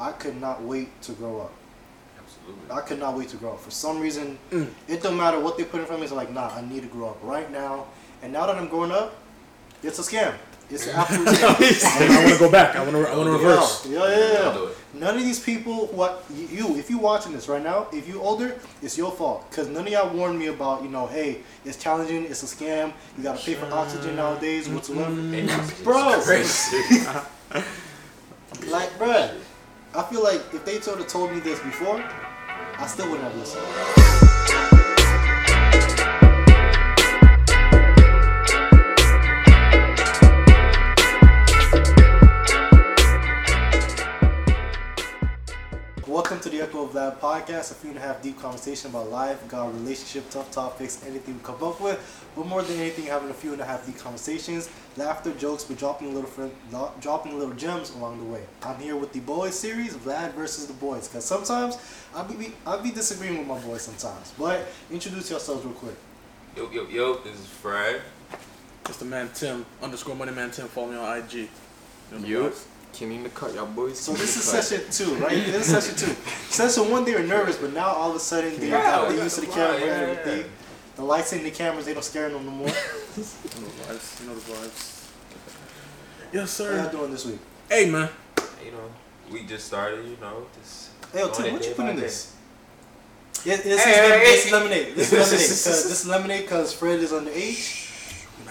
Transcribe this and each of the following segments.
I could not wait to grow up. Absolutely. I could not wait to grow up. For some reason, Mm. it don't matter what they put in front of me. It's like, nah, I need to grow up right now. And now that I'm growing up, it's a scam. It's an absolute scam. I want to go back. I want to. I want to reverse. Yeah, yeah, yeah. I'll do it. None of these people, what you, if you watching this right now, if you older, it's your fault. Cause none of y'all warned me about, you know, hey, it's challenging, it's a scam. You gotta pay for oxygen nowadays, whatsoever. Hey, it's Bro. crazy. Like, bruh, I feel like if they sort of told me this before, I still wouldn't have listened. Welcome to the Echo of Vlad podcast, a few and a half deep conversation about life, God, relationship, tough topics, anything we come up with. But more than anything, having a few and a half deep conversations, laughter, jokes, but dropping a little friend, lo- dropping little gems along the way. I'm here with the boys series, Vlad versus the boys, because sometimes I'll be I'll be disagreeing with my boys sometimes. But introduce yourselves real quick. Yo, yo, yo, this is Fred. It's the man Tim underscore money man Tim. Follow me on IG. You know the Yo, vibes. Kenny in the cut, y'all boys. So Kenny this in is cut. session two, right? This is session two. Session one, they were nervous, but now all of a sudden they Yeah, got the use of the the camera vibe, and everything. yeah. The lights in the cameras, they don't scare them no more. You know the vibes. You know the vibes. Yes, sir. How y'all doing this week? Hey, man. You know, we just started, you know, this. Hey, yo, Tim, what you day put in this? Yeah, this, Hey, is, hey, this hey. is lemonade. This is lemonade. This is lemonade because Fred is underage.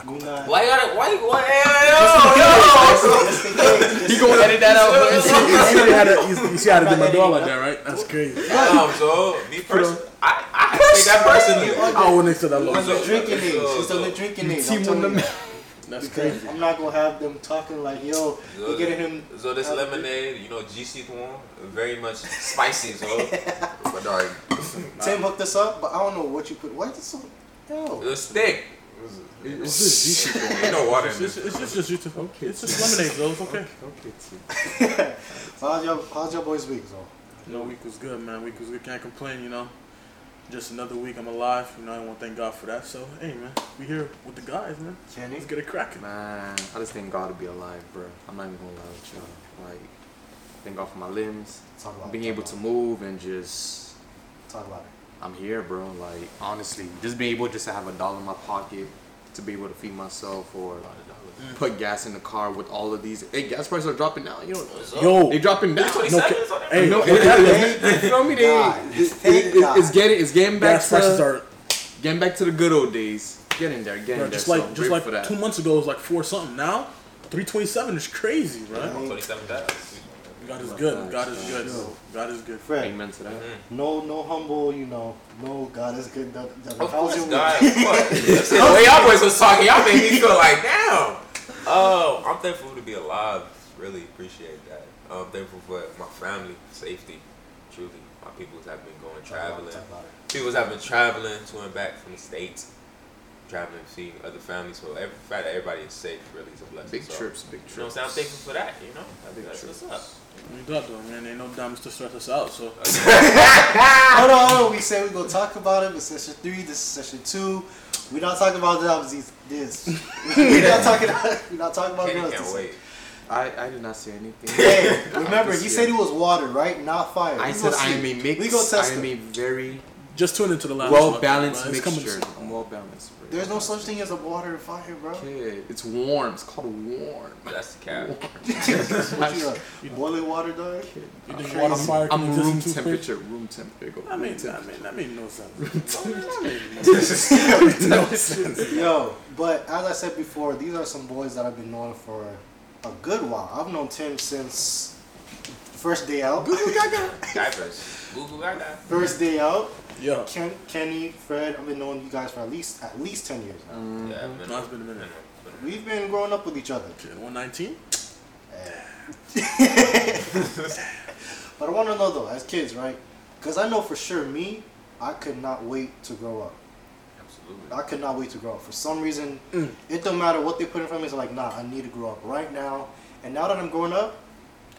We not. Why you gotta, why you, why, yo, yo, Just in You gonna edit that out? You see, you see how to, you, you see how to do my I'm dog like that, right? That's crazy. Damn, so, me person, I, I take that personally. I wouldn't say that long. It's the So- drinking age. so- It's the so- drinking age. Team I'm telling on the you. That's Because crazy. I'm not gonna have them talking like, yo, So, we're getting him. so this out of- lemonade, you know, GC one, very much spicy, so. but dog, Tim hooked us up, but I don't know what you put. Why is it so? Yo. it's thick. It's just GC. Ain't no water in It's this. just, it's just, just YouTube. Okay. It's just lemonade, though. It's okay. Okay, T. So how's your how's your boys week, so? You know, week was good, man. Week was good. Can't complain, you know. Just another week. I'm alive. You know, I want to thank God for that. So, hey, man, we here with the guys, man. Kenny? Let's get it cracking. Man, I just thank God to be alive, bro. I'm not even gonna lie with y'all. Like, thank God for my limbs, Talk about being it, able to move, and just Talk about it. I'm here, bro. Like, honestly, just being able just to have a dollar in my pocket to be able to feed myself or mm. put gas in the car with all of these. Hey, gas prices are dropping now. You know, Yo, they dropping down. no, 27 ca- is on there? hey, You know, no, it, it, it, you feel me? They, God. it, Thank it, it, God. it's getting, it's getting back gas prices to, are getting back to the good old days. Get in there, get bro, in there. just so like I'm just grateful like for that. two months ago it was like four something. Now, three twenty seven is crazy, Yeah. right? 27 dollars. God is good. God is good. God is good. Fred, Amen to that. no no humble, you know, no God is good. That, that, Of course, your week? God. What? the way y'all boys was talking, y'all made me feel like, damn. Oh, I'm thankful to be alive. Really appreciate that. I'm thankful for my family, safety. Truly, my peoples have been going Talk about it, traveling. talk about. Peoples have been traveling to and back from the states, traveling, seeing other families. So every the fact that everybody is safe really is a blessing. Big so, trips, big trips. You know what trips. I'm saying? I'm thankful for that. You know, Big that's trips. what's up. We got though, man. Ain't no diamonds to stress us out. So Hold on, hold on. We said we gonna talk about it. It's session three. This is session two. We're not talking about jobs. These this. We're not talking. We're not talking about Kenny girls. can't this- wait. I, I did not say anything. Hey, remember This he said it was water, right? Not fire. I We said gonna I am a mix. We gonna test I am a very just tune into the last well one, balanced bro. Mixture. I'm well balanced. bro. There's no such thing as a water and fire, bro. Kid, it's warm. It's called warm. That's the cap. what you uh, boiling water, dog? You think water fire can I'm room temperature. Room temperature. I mean, room I mean, that made no sense. that made no sense. Yo, but as I said before, these are some boys that I've been knowing for a good while. I've known Tim since first day out. Diapers. Google Gaga. First day out. Yeah. Ken, Kenny, Fred, I've been knowing you guys for at least at least ten years. now. Mm, Yeah, No, it's been a minute. We've been growing up with each other. One nineteen. But I want to know though, as kids, right? Because I know for sure me, I could not wait to grow up. Absolutely. I could not wait to grow up. For some reason, Mm. it don't matter what they put in front of me. It's like, nah, I need to grow up right now. And now that I'm growing up,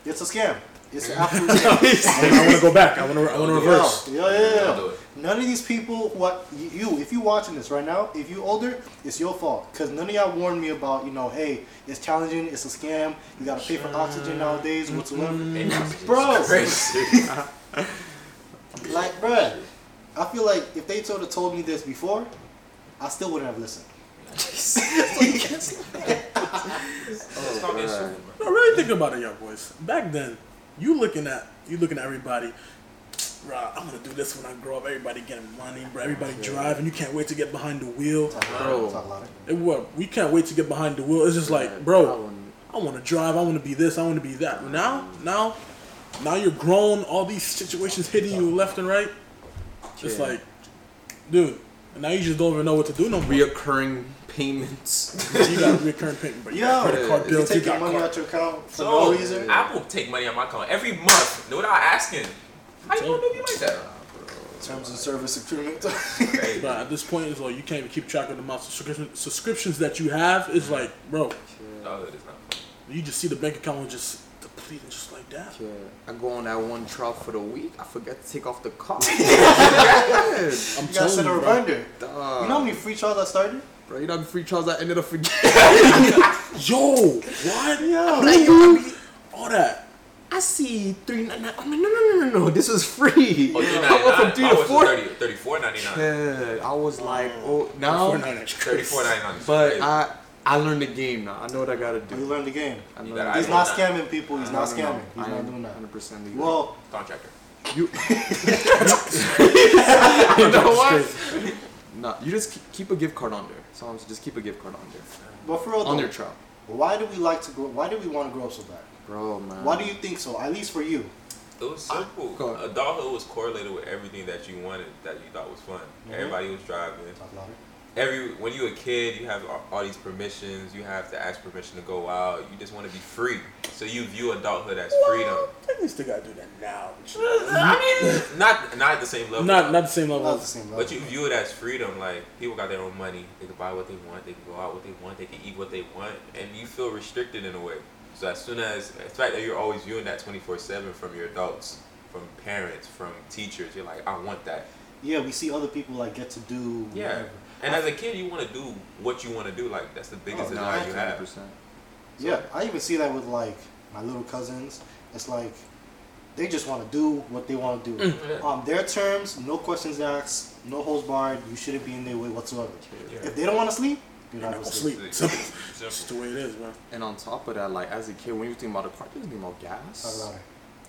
it's a scam. It's the absolute. I want to go back. I want to. I want to reverse. Yeah, yeah, yeah. I'll do it. None of these people, what you, if you watching this right now, if you older, it's your fault. Cause none of y'all warned me about, you know, hey, it's challenging, it's a scam. You gotta pay for oxygen nowadays, mm-hmm. whatsoever. Bro, like, bruh, I feel like if they told have told me this before, I still wouldn't have listened. Let's not get. No, really think about it, young boys. Back then, you looking at you looking at everybody. Bro, I'm gonna do this when I grow up. Everybody getting money, bro. Everybody driving. You can't wait to get behind the wheel. Bro. louder, talk louder. It, what? We can't wait to get behind the wheel. It's just like, bro, wouldn't- I want to drive. I want to be this. I want to be that. Now, now, now you're grown. All these situations hitting you left and right. It's Yeah. like, dude. And now you just don't even know what to do no more. reoccurring payments. you got recurring payment, but you got credit card you bills. You taking got money car- out your account for So, no reason. Apple take money out my account every month without asking. How you gonna do me like that? Terms of service agreement. But at this point, it's like you can't even keep track of the amount of subscription, subscriptions that you have. It's like, bro, No, it is not funny. you just see the bank account just depleting just like that. Yeah, I go on that one trial for the week. I forget to take off the card. I'm you gotta telling set a you, reminder. You know how many free trials I started? Bro, you know how many free trials I ended up forgetting. Yo, what? Yeah. like, yo, I mean, All that. I see three ninety nine. I'm like, oh, no, no, no, no, no. This was free. Oh, I went from three I to was four. 30, 34.99. Yeah, I was like, oh, now. 499. 34.99. But I, I learned the game now. I know what I gotta do. You do. learned the game. I You know gotta- He's I not know scamming people. He's not No, no, no. scamming. He's not doing that. 100% legal. Well, contractor. you, you know what? Straight. No, you just keep, keep a gift card on there. So I'm just keep a gift card on there. but for real On though, your trial. why do we like to grow? Why do we want to grow up so bad? Bro, man. Why do you think so? At least for you. It was simple. Go. Adulthood was correlated with everything that you wanted that you thought was fun. Mhm. Everybody was driving. Talk louder. Every when you're a kid, you have all, all these permissions. You have to ask permission to go out. You just want to be free. So you view adulthood as freedom. I used to gotta do that now. I mean, not not at the same level. Not not the same level. Not the same level. But you view it as freedom. Like people got their own money. They can buy what they want. They can go out what they want. They can eat what they want, and you feel restricted in a way. So as soon as the fact that you're always viewing that 24/7 from your adults, from parents, from teachers, you're like, I want that. Yeah, we see other people like get to do. Yeah. whatever. And as a kid, you want to do what you want to do. Like that's the biggest Oh, desire No, you have. 100%. Yeah, I even see that with like my little cousins. It's like they just want to do what they want to do Mm. on their terms, no questions asked, no holds barred. You shouldn't be in their way whatsoever. Yeah. If they don't want to sleep, you're not gonna not sleep. gonna sleep. Simple. That's Simple. the way it is, man. And on top of that, like as a kid, when you think about the car, you think about Talk gas.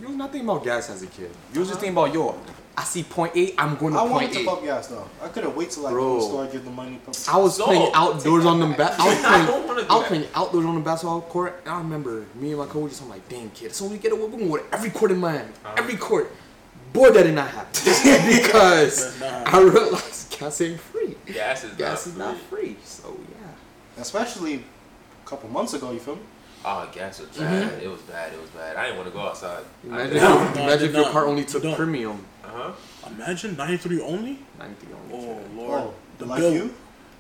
Louder. You was not thinking about gas as a kid. You was just thinking about yo, I see point eight, I'm going to I point wanted to eight. pump gas though. I couldn't wait till like go to Bro. the store, give the money. Pump. I was So, playing outdoors on the ba- I was I playing, don't wanna do I was that. playing outdoors on the basketball court. And I remember me and my coaches. I'm like, damn kid, so we get away, we're going to every court in Miami, Uh-huh. every court. Boy, that did not happen because Nah. I realized gas ain't free. Gas is Gas not is not free. free. So yeah. Especially a couple months ago, you feel me? Oh, gas was bad. It was bad. It was bad. I didn't want to go outside. Imagine, No, if, no, imagine if your not. car only took don't. premium. Uh huh. Imagine 93 only. 90 only. Oh lord. Oh, the like bill. you?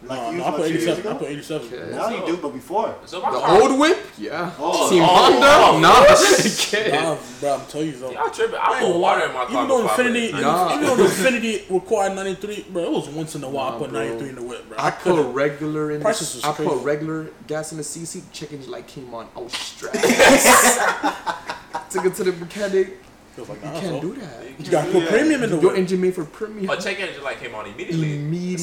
Like no, no, I put a few years 87. I put 87. Okay. Now you do, but before. So The car, old whip? Yeah. Oh, oh, Team oh, Honda? oh, oh. nah, kid. Nah, bro, I'm telling you though. Y'all tripping. I I ain't put gonna water lie. in my car. Even though before Infiniti, even, Nah. even though the Infiniti required 93, bro, it was once in a while I put bro. 93 in the whip, bro. I put couldn't- regular in. Prices The, was I crazy. put regular gas in the CC. Chickens like came on. I was stressed. Took it to the mechanic. Feels like You nah, can't so. do that. You gotta put Yeah. premium in the Your whip. engine made for premium. A check engine light came on immediately. Immediately.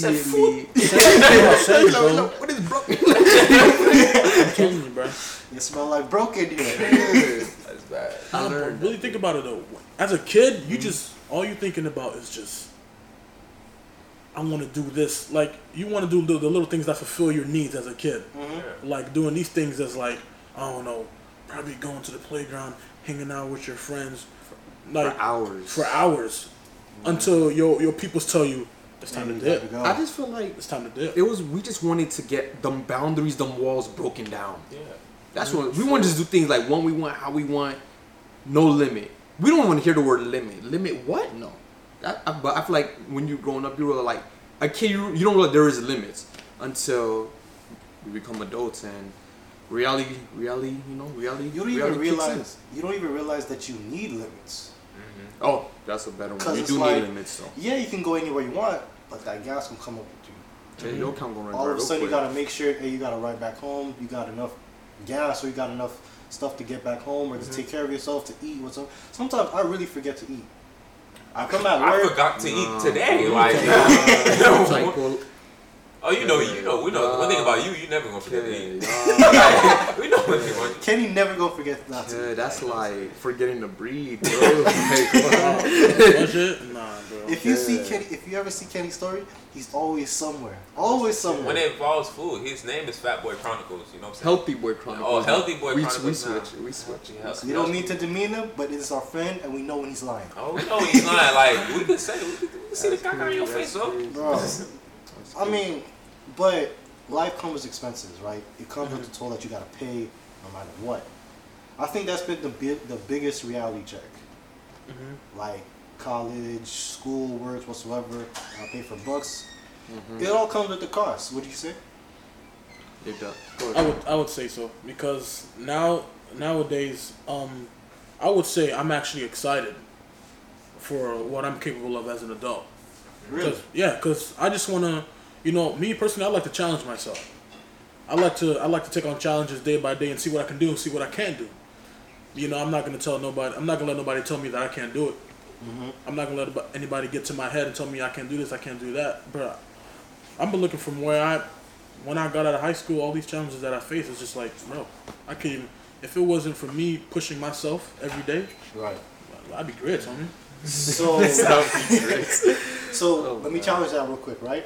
Said, Look, bro. what is broken? I'm telling you, bro. You smell like broken here. That's bad. I Nah, bro, learned really think about it though. As a kid, you mm-hmm. just all you thinking about is just I want to do this. Like you want to do the, the little things that fulfill your needs as a kid. Yeah. Like doing these things as like I don't know, probably going to the playground, hanging out with your friends, like for hours. for hours, until your your peoples tell you it's time to You gotta dip. go. I just feel like It's time to dip. it was. We just wanted to get them boundaries, them walls broken down. Yeah. That's what we want to just do things like when we want, how we want, no limit. We don't want to hear the word limit. Limit what? No. I, I, but I feel like when you're growing up, you're like a kid. You, you don't realize there is limits until we become adults and reality, reality, you know, reality. You don't even reality kicks realize. You don't even realize that you need limits. Oh, that's a better one. You do like- need limits though. Yeah, you can go anywhere you want, but that gas will come up with you. Yeah, your account gonna run All of a real sudden, you gotta make sure, hey, you gotta ride back home. You got enough gas, or you got enough stuff to get back home, or Mm-hmm. to take care of yourself, to eat. What's up? Sometimes I really forget to eat. I come at I work. forgot to No. eat today. Like, like, well, oh, you know, you know, we know. One thing about you, you never gonna forget to eat. nah, we know one thing about. Kenny never gonna forget not to. yeah, that's like forgetting to breathe, bro. Hey, come oh, Nah, bro. If you see Kenny, if you ever see Kenny's story, he's always somewhere. Always somewhere. When it involves food, his name is Fat Boy Chronicles. You know what I'm saying? Healthy boy chronicles. Oh, Healthy Boy we, Chronicles We now. switch. We switch. Yeah. we don't need to demean him, but it's our friend, and we know when he's lying. Oh, we know he's lying. Like we could say, we could, we could see the That's on your face, bro. Bro, I mean, but life comes with expenses, right? It comes with the toll that you gotta pay no matter what. I think that's been the big, the biggest reality check. Mhm. Like college, school, work, whatsoever. I pay for books. Mhm. It all comes with the cost. What do you say? It does. I would I would say so because now nowadays um I would say I'm actually excited for what I'm capable of as an adult. Really? Cause, yeah, because I just want to, you know, me personally, I like to challenge myself. I like to I like to take on challenges day by day and see what I can do and see what I can't do. You know, I'm not gonna tell nobody. I'm not gonna let nobody tell me that I can't do it. Mhm. I'm not gonna let anybody get to my head and tell me I can't do this, I can't do that. But I've been looking from where I, when I got out of high school, all these challenges that I faced, it's just like, bro, I can't even. If it wasn't for me pushing myself every day, Right. I'd be great, homie. So, so Oh, let me challenge that real quick, right?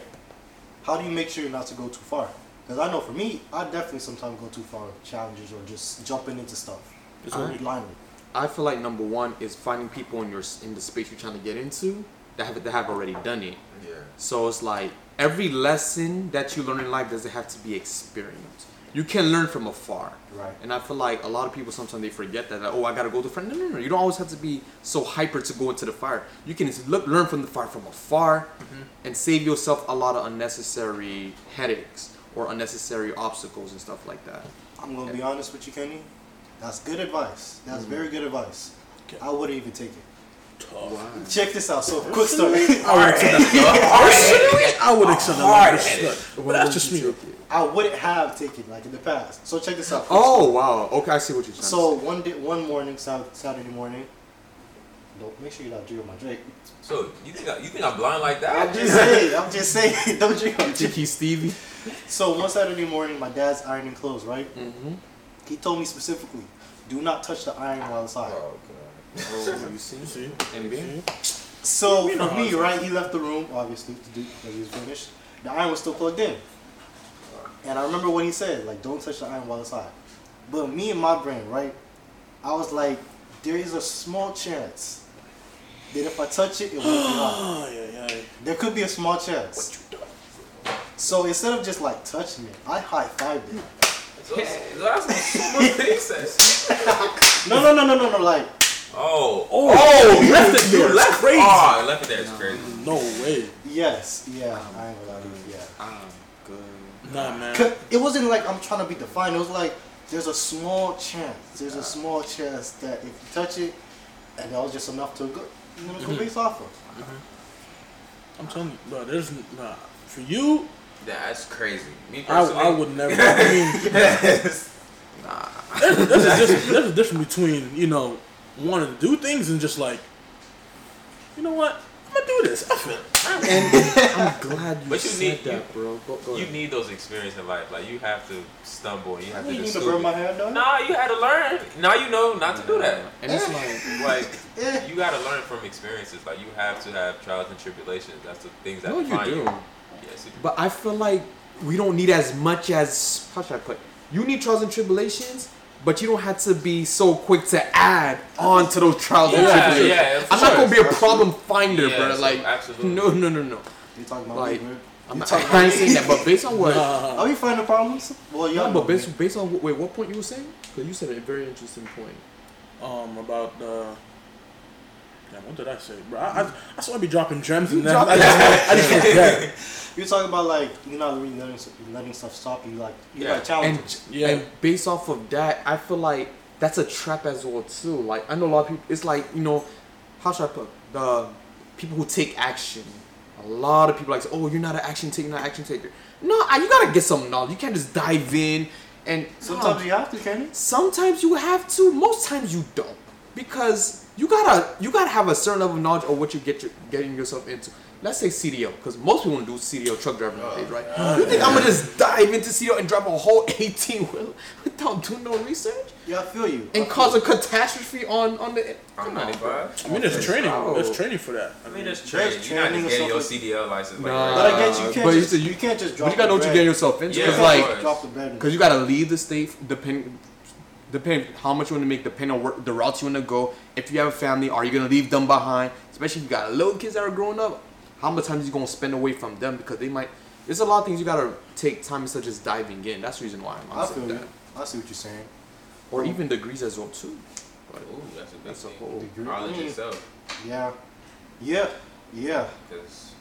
How do you make sure you're not to go too far? Because I know for me, I definitely sometimes go too far with challenges or just jumping into stuff. Just I- blindly. I feel like number one is finding people in your in the space you're trying to get into that have that have already done it. Yeah. So it's like every lesson that you learn in life doesn't have to be experienced. You can learn from afar. Right. And I feel like a lot of people sometimes they forget that. Like, oh, I gotta go to front. No, no, no. You don't always have to be so hyper to go into the fire. You can look, learn from the fire from afar, mm-hmm. and save yourself a lot of unnecessary headaches or unnecessary obstacles and stuff like that. I'm gonna be honest with you, Kenny. That's good advice. That's mm-hmm. very good advice. Okay. I wouldn't even take it. Tough. Check this out. So, quick story. I would accept that. I would accept that. Hard like headed. this, But that's just me. I wouldn't have taken like in the past. So check this out. Oh wow. Okay, I see what you're saying. So one day, one morning, Saturday morning. Don't make sure you don't drinking my drink. So you think I, you think I'm blind like that? I'm just saying. I'm just saying. Don't drink my drink. Cheeky Stevie. So one Saturday morning, my dad's ironing clothes. Right. Mm-hmm. He told me specifically, do not touch the iron while it's hot. Oh, Oh, you see? You see? And You? So for me, right, he left the room obviously to do that he was finished. The iron was still plugged in, and I remember what he said, like, "Don't touch the iron while it's hot." But me and my brain, right, I was like, there is a small chance that if I touch it, it won't be hot. Oh, yeah, yeah. There could be a small chance. So instead of just like touching it, I high fived it. So, so that's what smooth says. No, no, no, no, no, no, like Oh, Oh, oh, you left it there. Ah, you left Crazy. Oh, left it there. It's crazy. No way. yes, yeah, I ain't gonna lie to you, yeah. I'm good. Nah, man. 'Cause It wasn't like I'm trying to be defined. It was like there's a small chance. There's a small chance that if you touch it, and that was just enough to go, you know, Mm-hmm. base off of. I'm telling you, bro. There's nah. For you, That's crazy. Me I, personally, I would never. I mean, there's, there's, a, dis- there's a difference between you know wanting to do things and just like, you know what, I'm gonna do this. F it. And I'm glad you But you said need- that, you- bro. Go, go You ahead. need those experiences in life. Like you have to stumble you have You to do need to burn my hair, though. Nah, you had to learn. Now you know not to do that. And it's like, Like you gotta learn from experiences. Like you have to have trials and tribulations. That's the things that no, you define do. Yes, you do. But I feel like we don't need as much as how should I put? You need trials and tribulations, but you don't have to be so quick to add on to those trials and Yeah, tribulations. yeah, for I'm not gonna be a problem finder, Yeah, bro. so Like, absolutely. no, no, no, no. You talking about Like, me, bro? I'm You not, talking I about ain't saying me? that, but based on what? Nah. Are we finding problems? Well, y'all No, know but me. based, based on wait, what point you were saying? Because you said a very interesting point. Um, about uh. Damn, what did I say, bro? I, I, I swear I be dropping gems and then dropped I just, I just forget. You're talking about like you're not really letting letting stuff stop you. Like you Yeah. got challenges. and Yeah. and based off of that, I feel like that's a trap as well too. Like I know a lot of people. It's like you know, how should I put the people who take action. A lot of people like, oh, you're not an action taker, you're not an action taker. No, I- you gotta get some knowledge. You can't just dive in and Sometimes no, you have to, can you? sometimes you have to. Most times you don't because you gotta you gotta have a certain level of knowledge of what you get your, getting yourself into. Let's say CDL because most people do CDL truck driving oh, nowadays, right? You think I'm gonna just dive into CDL and drive a whole 18 wheel without doing no research Yeah, I feel you. and I cause feel a catastrophe on on the? I'm Come on, 95. I mean, there's training. Oh. There's training for that. I mean, there's There's training. You're not training just getting your CDL license. Like, Nah. But I get you. You can't But you just said you, you- can't just drop. But you gotta know the what you're getting yourself into. Yeah, Cause of like, drop the bread. Because you gotta leave the state depend depend how much you want to make depend on where, the routes you want to go. If you have a family, are you gonna leave them behind? Especially if you got little kids that are growing up, how much time is you gonna spend away from them because they might. There's a lot of things you gotta take time instead of just diving in. That's the reason why I'm I feel that. you. I see what you're saying. Or even degrees as well too. But Ooh, that's a big that's a whole. Degree. Knowledge Mm. yourself. Yeah, yeah, yeah. Because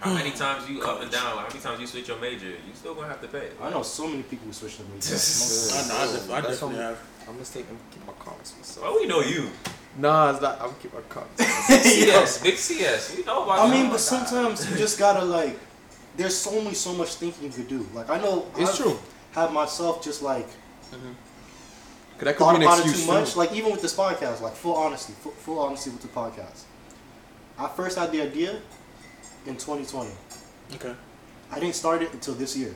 how many times you up and down, how many times you switch your major, you still gonna have to pay. I know so many people who switch to me. I know. I, def- I definitely have. I'm gonna take. I'm keep my comments to myself. Well, we know you. Nah, it's not. I'm gonna keep my comments. CS, big CS. We know about I mean, but sometimes you just gotta like. There's so only so much thinking you could do. Like I know it's I've true. had myself just like Cause that could thought be an about it excuse too much. Like even with this podcast, like full honesty, full, full honesty with the podcast. I first had the idea in 2020. Okay. I didn't start it until this year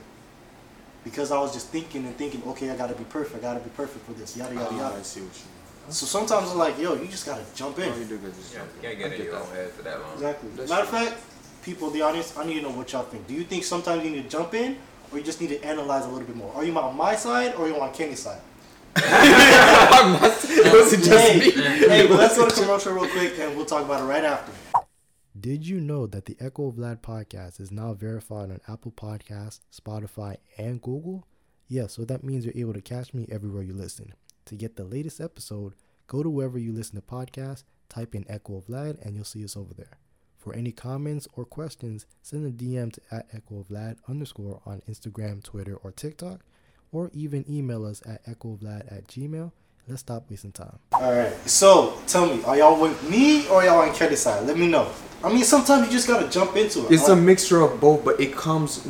because I was just thinking and thinking, okay, I gotta be perfect, I gotta be perfect for this, yada yada Ah, yada. I see what you So sometimes I'm like, yo, you just gotta jump in. mean. No, you do good. Just Yeah, jump you can't get I in your that. own head for that long. Exactly. That's Matter of fact, people, the audience, I need to know what y'all think. Do you think sometimes you need to jump in, or you just need to analyze a little bit more? Are you on my side, or are you on Kenny's side? it wasn't just hey, me. hey, let's go to commercial real quick, and we'll talk about it right after. Did you know that the Echo of Vlad podcast is now verified on Apple Podcasts, Spotify, and Google? Yes, so that means you're able to catch me everywhere you listen. To get the latest episode, go to wherever you listen to podcasts, type in Echo of Vlad, and you'll see us over there. For any comments or questions, send a DM to at Echo of Vlad underscore on Instagram, Twitter, or TikTok, or even email us at echovlad at gmail. Let's stop wasting time. All right. So tell me, are y'all with me or y'all on Kenny's side? Let me know. I mean, sometimes you just gotta jump into it. It's a mixture of both, but it comes.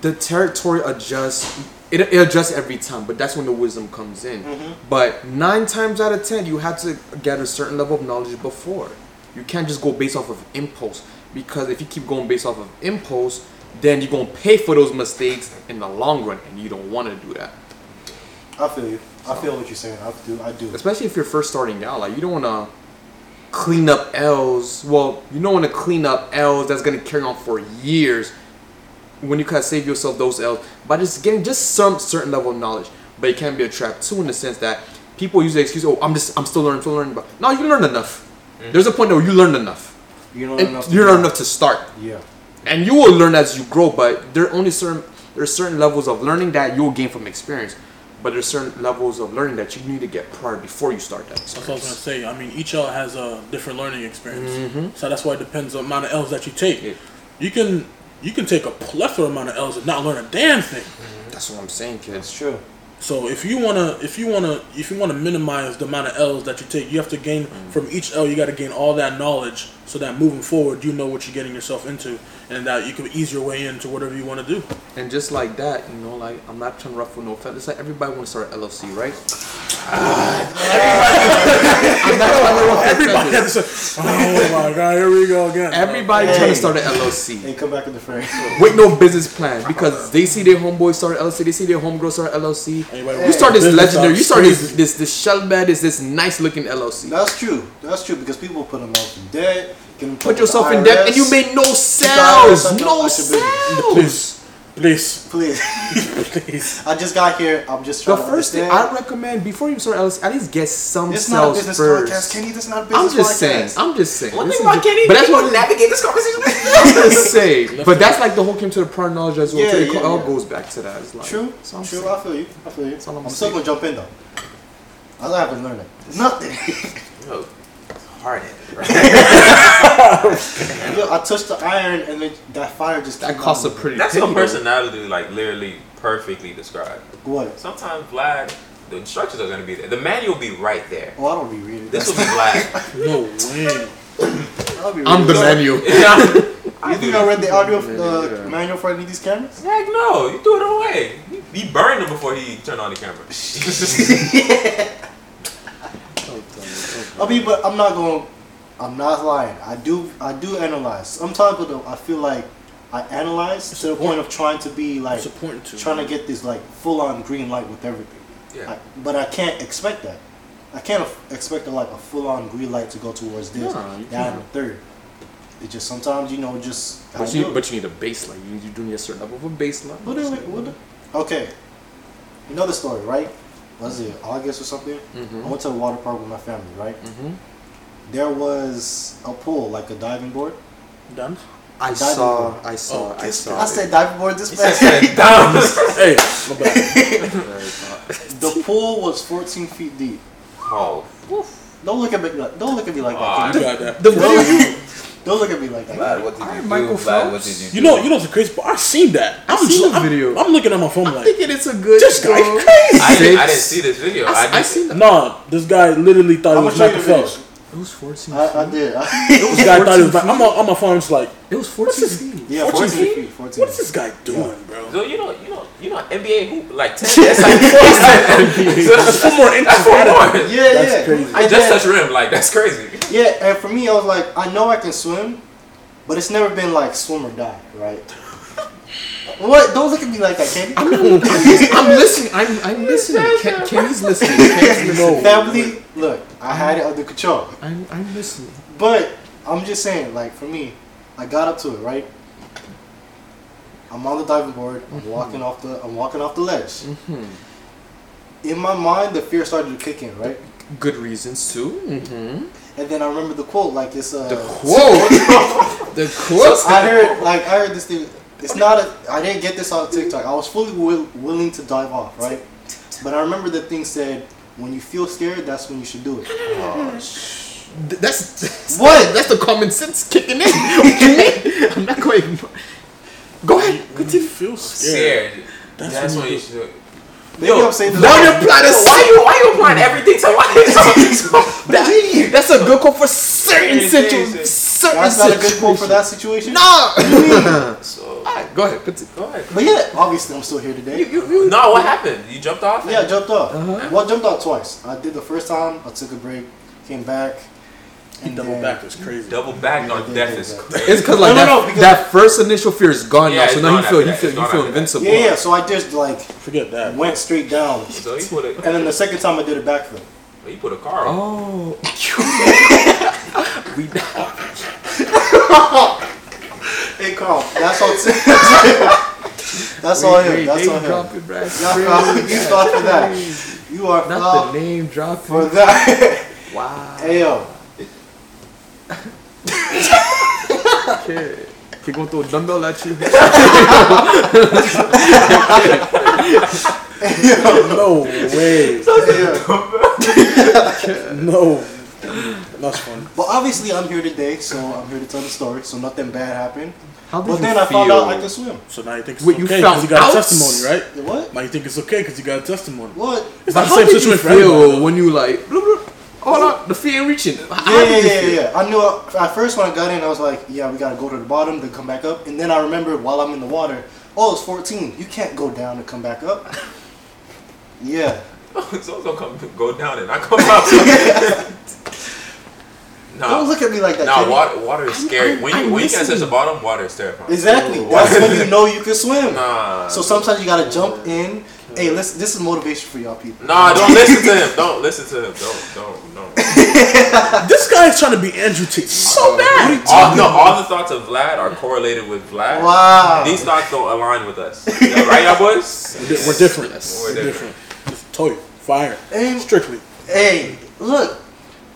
The territory adjusts. It, it adjusts every time, but that's when the wisdom comes in. Mm-hmm. But nine times out of ten, you have to get a certain level of knowledge before. You can't just go based off of impulse because if you keep going based off of impulse, then you're gonna pay for those mistakes in the long run, and you don't want to do that. I feel you. I feel what you're saying. I do. I do. especially if you're first starting out. Like you don't want to clean up L's. Well, you don't want to clean up L's that's gonna carry on for years. When you kind of save yourself those L's by just getting just some certain level of knowledge, but it can be a trap too in the sense that people use the excuse, "Oh, I'm just I'm still learning, still learning." But no, you learned enough. Mm-hmm. There's a point where you learned enough. You know enough. you do learn enough to start, Yeah. and you will learn as you grow. But there are only certain there's certain levels of learning that you will gain from experience. But there's certain levels of learning that you need to get prior before you start that That's what I was gonna say. I mean, each L has a different learning experience, mm-hmm. so that's why it depends on the amount of L's that you take. Yeah. You can you can take a plethora amount of L's and not learn a damn thing. That's what I'm saying, kids. It's true. So if you wanna if you wanna if you wanna minimize the amount of L's that you take, you have to gain mm. from each L. You got to gain all that knowledge so that moving forward, you know what you're getting yourself into, and that you can ease your way into whatever you want to do. And just like that, you know, like I'm not trying to ruffle no feathers. Like everybody want to start an LLC, right? I'm not trying to ruffle Everybody feathers. has to say, "Oh my god, here we go again." Everybody Hey. trying to start an LLC And come back in the frame. with no business plan because they see their homeboy start an LLC, they see their homegirl start an LLC. Anybody You start this business legendary, you start this this this shell bed is this nice looking LLC. That's true. That's true because people put them out in debt. get them Put yourself in debt and you IRS. made no sales, no I should be- sales. Please, Please. please. I just got here. I'm just The trying to first thing. I recommend before you start LLC, at least get some This is not a business first. podcast, Kenny. This is not a business I'm just podcast. saying. I'm just saying. One This thing is about ju- Kenny, but that's what gonna navigate this conversation. I'm just saying. But that's like the whole came to the prior knowledge as well. Yeah, too. it yeah, all yeah. goes back to that. It's like, True. So I'm True. saying. I feel you. I feel you. all I'm I'm still saying. gonna jump in though. I haven't learned it. Nothing. Hard Yo, I touched the iron and then that fire just That costs a out of it. pretty. That's penny, your though. personality, like literally perfectly described. What? Sometimes Vlad, the instructions are gonna be there. The manual will be right there. Oh, I don't be reading. This will be Vlad. No way. I'll be I'm the manual. menu. I You think. I read the audio of the yeah. manual for any of these cameras? Heck no, you threw it away. He he burned them before he turned on the camera. I mean, but I'm not going. I'm not lying. I do. I do analyze. Sometimes, though, I feel like I analyze to the point of trying to be like It's important to. trying to get this like full on green light with everything. yeah. I, but I can't expect that. I can't expect a, like a full on green light to go towards this, you that, and the third. It just sometimes you know just. But you, but you need a baseline. You, you do need a certain level of a baseline. What we- what Okay. You know the story, right? Was it August or something? I Mm-hmm. went to a water park with my family, right? Mm-hmm. There was a pool, like a diving board. Done. I Diving saw. board. I saw. Oh, I saw. I said diving board this He fast. said down. Hey, my bad. the pool was 14 feet deep. Oh, Don't look at me like. Don't look at me like Ah, that. You got that. The video you. Don't look at me like that. Vlad, what did Alright, you Michael do? Vlad, what Phelps. did you do? You know, you know what's the crazy part? I seen that. I I'm seen just- the I'm- video. I'm, looking at my phone I'm like, thinking it's a good. this guy's crazy. I didn't, I didn't see this video. I, I, I just, seen that. Nah, this guy literally thought I'm it was gonna show you Michael the Phelps. It was 14 I, I feet. did. This guy thought it was. I'm on, on my phone. Just like, It was 14 feet. yeah, 14 14 feet? feet. 14 what's this guy doing, bro? So you know, you know, you know, NBA hoop like ten. That's like That's four more inches. That's four more. Yeah, That's yeah. crazy. I just then- touched rim. Like that's crazy. Yeah, and for me, I was like, I know I can swim, but it's never been like swim or die, right? what? Don't look at me like that, Kenny. I'm listening. I'm, I'm listening. Ken, Kenny's listening. Kenny's listening. Family, look, I had it under control. I'm, I'm listening. But I'm just saying, like for me, I got up to it, right? I'm on the diving board. I'm walking off the. I'm walking off the ledge. Mm-hmm. In my mind, the fear started to kick in, right? Good reasons too. Mm-hmm. And then I remember the quote, like it's uh, The quote. the quote. I heard, like I heard this thing. It's not a. I didn't get this on TikTok. I was fully will, willing to dive off, right? But I remember the thing said, "When you feel scared, that's when you should do it." Th- That's, that's What? That's the common sense kicking in. I'm not going. Go ahead. When you feel scared. Scared. That's That's, when when you you should. Maybe Yo, I'm saying this. Now wrong. you apply the Why you why you applying everything to life? That, that's a good quote for certain situations. Certain That's not a good quote for that situation. No. so Alright, go ahead. Continue. go ahead. But yeah, obviously I'm still here today. You, you, you. No, what happened? You jumped off? Yeah, I jumped off. Uh-huh. Well, I jumped off twice. I did the first time. I took a break, came back. He and double back was crazy. Double back Yeah, on death is crazy. It's because like No, no, that, no, because- that first initial fear is gone Yeah, now. So now you feel you feel you feel invincible. Yeah, yeah. So I just like Forget that. went straight down, So you put a and then the second time I did a backflip. you put a car on. Oh. we Hey, Carl. That's all. that's all him. That's all him. dropping, Brad. Yeah, you thought for that. You are Not the name dropping. for that. Wow. hey yo, Okay. He gonna throw a dumbbell at you. No way. hey. No. That's fun. But obviously I'm here today, so I'm here to tell the story. So nothing bad happened. How did But you then I feel? found out I can swim. So now you think it's Wait, you okay because found you got out? a testimony, right? The What? Now you think it's okay because you got a testimony. What? It's not the How same did you situation for everybody. feel when you like? Bloop, bloop. Hold on, the feet ain't reaching. How Yeah, did yeah, yeah, yeah. I knew at first when I got in, I was like, yeah, we gotta go to the bottom, then come back up. And then I remembered while I'm in the water, oh, it's 14. You can't go down and come back up. Yeah. so it's gonna come go down and I come up. Don't look at me like that. nah, water, water is scary. I'm- when you I'm when you get to the bottom, water is terrifying. Exactly. That's when you know you can swim. Nah. So sometimes you gotta jump in. Hey, listen, this is motivation for y'all people. Nah, don't listen to him. Don't listen to him. Don't, don't, don't. This guy's trying to be Andrew Tate so bad. All, no, all the thoughts of Vlad are correlated with Vlad. Wow. These thoughts don't align with us. Yeah, right, y'all boys? We're different. Yes. We're We're different. Just toy, fire, And strictly. hey, look.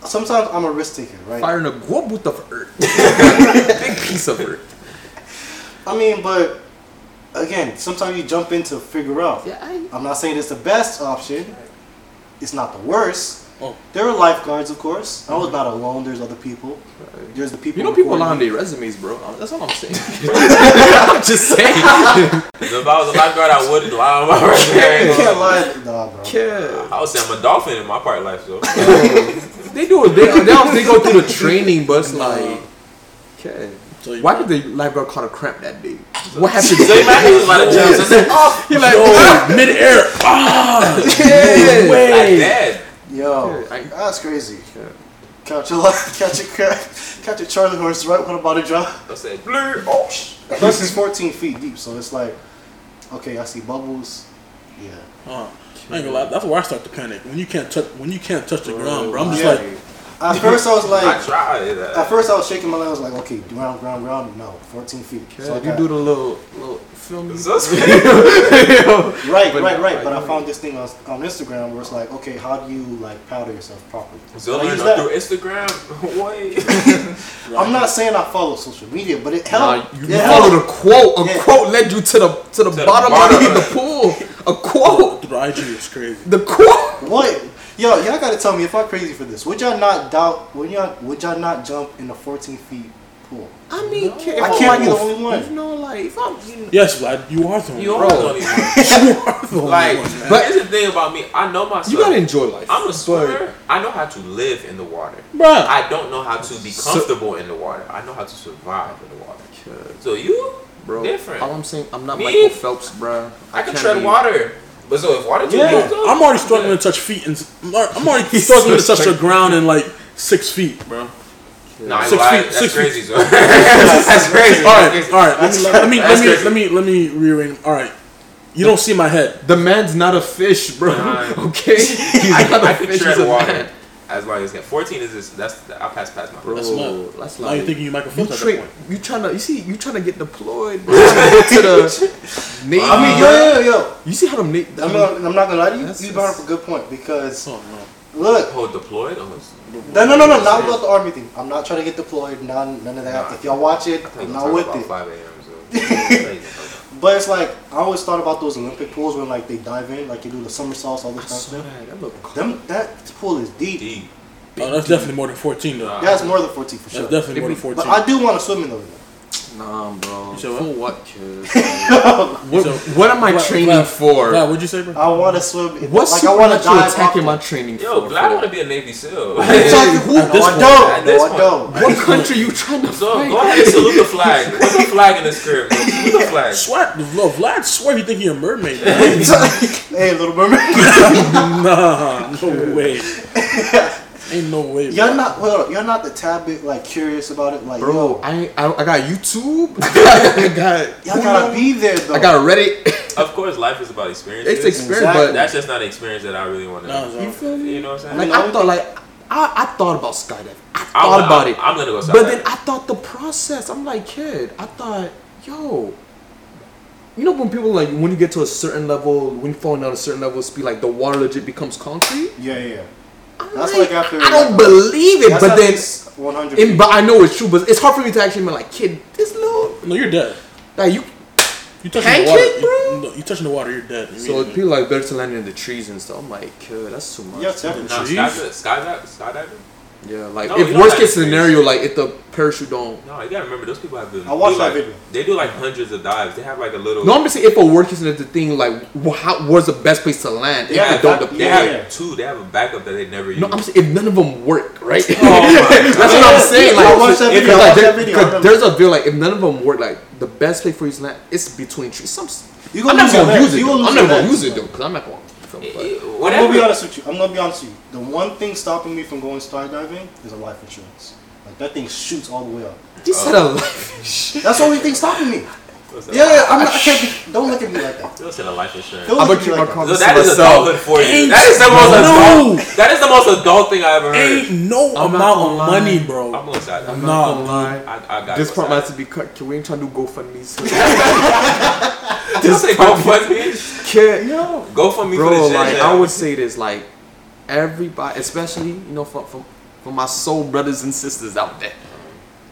Sometimes I'm a risk taker, right? Fire in a guabut of earth. Big piece of earth. I mean, but again, sometimes you jump in to figure out. Yeah, I, I'm not saying it's the best option. It's not the worst. Oh. There were lifeguards, of course. I was not alone. There's other people. There's the people. You know people lie on their resumes, bro. That's all I'm saying. I'm just saying. If I was a lifeguard, I wouldn't lie on my resume. You resume. can't lie. Nah, bro. Yeah. I would say I'm a dolphin in my part of life, so. They do it. They, they, they go through the training, but it's like, okay. So Why did the lifeguard caught a cramp that day? What happened? So imagine he was about to jump. So it's like, oh, You're like, Yo, mid air. Ah, yeah. way. like that. Yo, Yeah, I- that's crazy. Yeah. Catch a li- catch a cra- catch a Charlie horse right when I'm about to drop. I said, blue. Oh, sh- Plus, it's 14 feet deep, so it's like, okay, I see bubbles. Yeah. Uh, I ain't gonna lie. That's where I start to panic when you can't touch when you can't touch the ground, bro. I'm just Yeah. like, At first, I was like, I like, tried. at Uh, first I was shaking my leg. I was like, okay, ground, ground, ground. No, 14 feet. Yeah, So I you got- do the little, little film. so right, but- right, right. But I found this thing on, on Instagram where it's like, okay, how do you like powder yourself properly? So I learn use that. through Instagram. Wait. I'm not saying I follow social media, but it Nah, helped. you it followed helped. a quote. A Yeah. quote led you to the to the the bottom, bottom. of the pool. A quote. the IG is crazy. The quote. What? Yo, y'all gotta tell me if I'm crazy for this. Would y'all not doubt? Would y'all? Would y'all not jump in a 14 feet pool? I mean, I if can't I'm be the only one. You know, like if I'm, you know, Yes, Vlad, you are the one. You bro. are the only one. You are the only Like, one, man. but here's the thing about me. I know myself. you gotta enjoy life. I'm a swimmer. I know how to live in the water. Bro, I don't know how to be So- comfortable in the water. I know how to survive in the water. So you, bro. different. All I'm saying, I'm not Me? Michael Phelps, bro. I, can can't tread be- water. But so if water too Yeah. deep, I'm already struggling to touch feet, and I'm already- I'm struggling to touch the ground in like six feet, bro. Nah, Six lied. feet- That's six feet. crazy. So. that's crazy. All right, all right. Let me let me let me let me let me rearrange. All right, you don't see my head. The man's not a fish, bro. Nah. okay, he's I not can, a I can fish. He's a water man. As long as can. 14 is this. That's I'll pass past my. Bro, That's not- that's Now like you're thinking you Michael you Phelps at tra- point. you trying to you see you trying to get deployed bro. To the Navy. I mean, yo, yo, yo. you see how them Navy? I'm not, I'm not gonna lie to you. You brought up a good point because Oh no. look, Oh, deployed. Oh, it's- no, no, no, no, not about the army thing. I'm not trying to get deployed. None, none of that. Nah. If y'all watch it, I think I'm I'm not with about it. 5 a.m. So. Crazy. But it's like I always thought about those Olympic pools when like they dive in, like you do the somersaults, all I this kind of stuff. that. That look cool. Them that pool is deep. Deep. Oh, that's definitely more than 14 though. Yeah, it's more than 14 for sure. That's definitely more than 14. But I do want to swim in those. Nah, bro. You said what? For what, kid? what, So- what am I Vlad- training Vlad- for? Vlad, what'd you say, bro? I want to swim. in- What's like I want to supernatural dive. attack off am I the- training Yo, for? Vlad want to be a Navy SEAL. What are you talking- At No, this I point- don't. at this No, I point. don't. what country you trying to So fight? go ahead and salute the flag. Put the flag in the script. bro. Salute the flag. Swat, no, Vlad swear you think you're a mermaid. hey, little mermaid. nah, no way. Ain't no way. Y'all bro. not well. You're not the tad bit like curious about it, like Bro, yo. I, I I got YouTube. I got Y'all gotta be there though. I got Reddit. Of course, life is about experiences. It's experience, Exactly. but That's just not an experience that I really want to. Nah, you feel me? You know what I'm saying? Like the I thought, like I, I thought about skydiving. I I'm- thought about I'm- it. I'm gonna go But then I thought the process. I'm like, kid. I thought, yo. You know when people like when you get to a certain level, when you fall down a certain level of speed, like the water legit becomes concrete. Yeah, yeah. I'm That's like after- I don't believe it, but then, 100. in, but I know it's true. But it's hard for me to actually be like, kid, this little No, you're dead. like you. You touching Pancake, the water. bro? You, no, you touching the water, you're dead. So immediately. people like better to land in the trees and stuff. I'm like, kid, that's too much. yeah, definitely. Nah, Trees? skydiving, skydiving, skydiving. Yeah, like No, if worst case scenario, like if the parachute don't. No, you gotta remember those people have been. I watched that like, video. They do like hundreds of dives. They have like a little. No, I'm just saying if a worst case scenario, the thing like wh- how where's the best place to land? If Yeah, it don't that- deploy. They Yeah, have yeah. two. They have a backup that they never use. No, I'm saying if none of them work, right? Oh my That's what I'm saying. Like, I watched that if- video, I like, watched there- that video, I 'cause remember. there's a video like if none of them work, like the best place for you to land is between trees. Some, You I'm gonna not lose your gonna use it. You Though. gonna I'm your not gonna use it though, because I'm not gonna. Film, It- but- I'm gonna be honest with you. I'm gonna be honest with you. The one thing stopping me from going skydiving is a life insurance. Like that thing shoots all the way up. You said a life. That's the only thing stopping me. What's that? Yeah, yeah. I'm not, I can't. Be, don't look at me like that. They'll send a life insurance. Don't I'm look gonna at me keep like that. So comments that is myself. adulthood for you. Ain't That is the most no. adult. That is the most adult thing I ever heard. Ain't no I'm not amount gonna of lie. money, I'm bro. gonna side. I'm not gonna lie. I, I got This go part side. might to be cut. Can we ain't trying to do GoFundMe's? Just say go fund me. Kid, Yo. Go fund me for bro, the like shit. I would say this, like everybody, especially you know, for, for, for my soul brothers and sisters out there,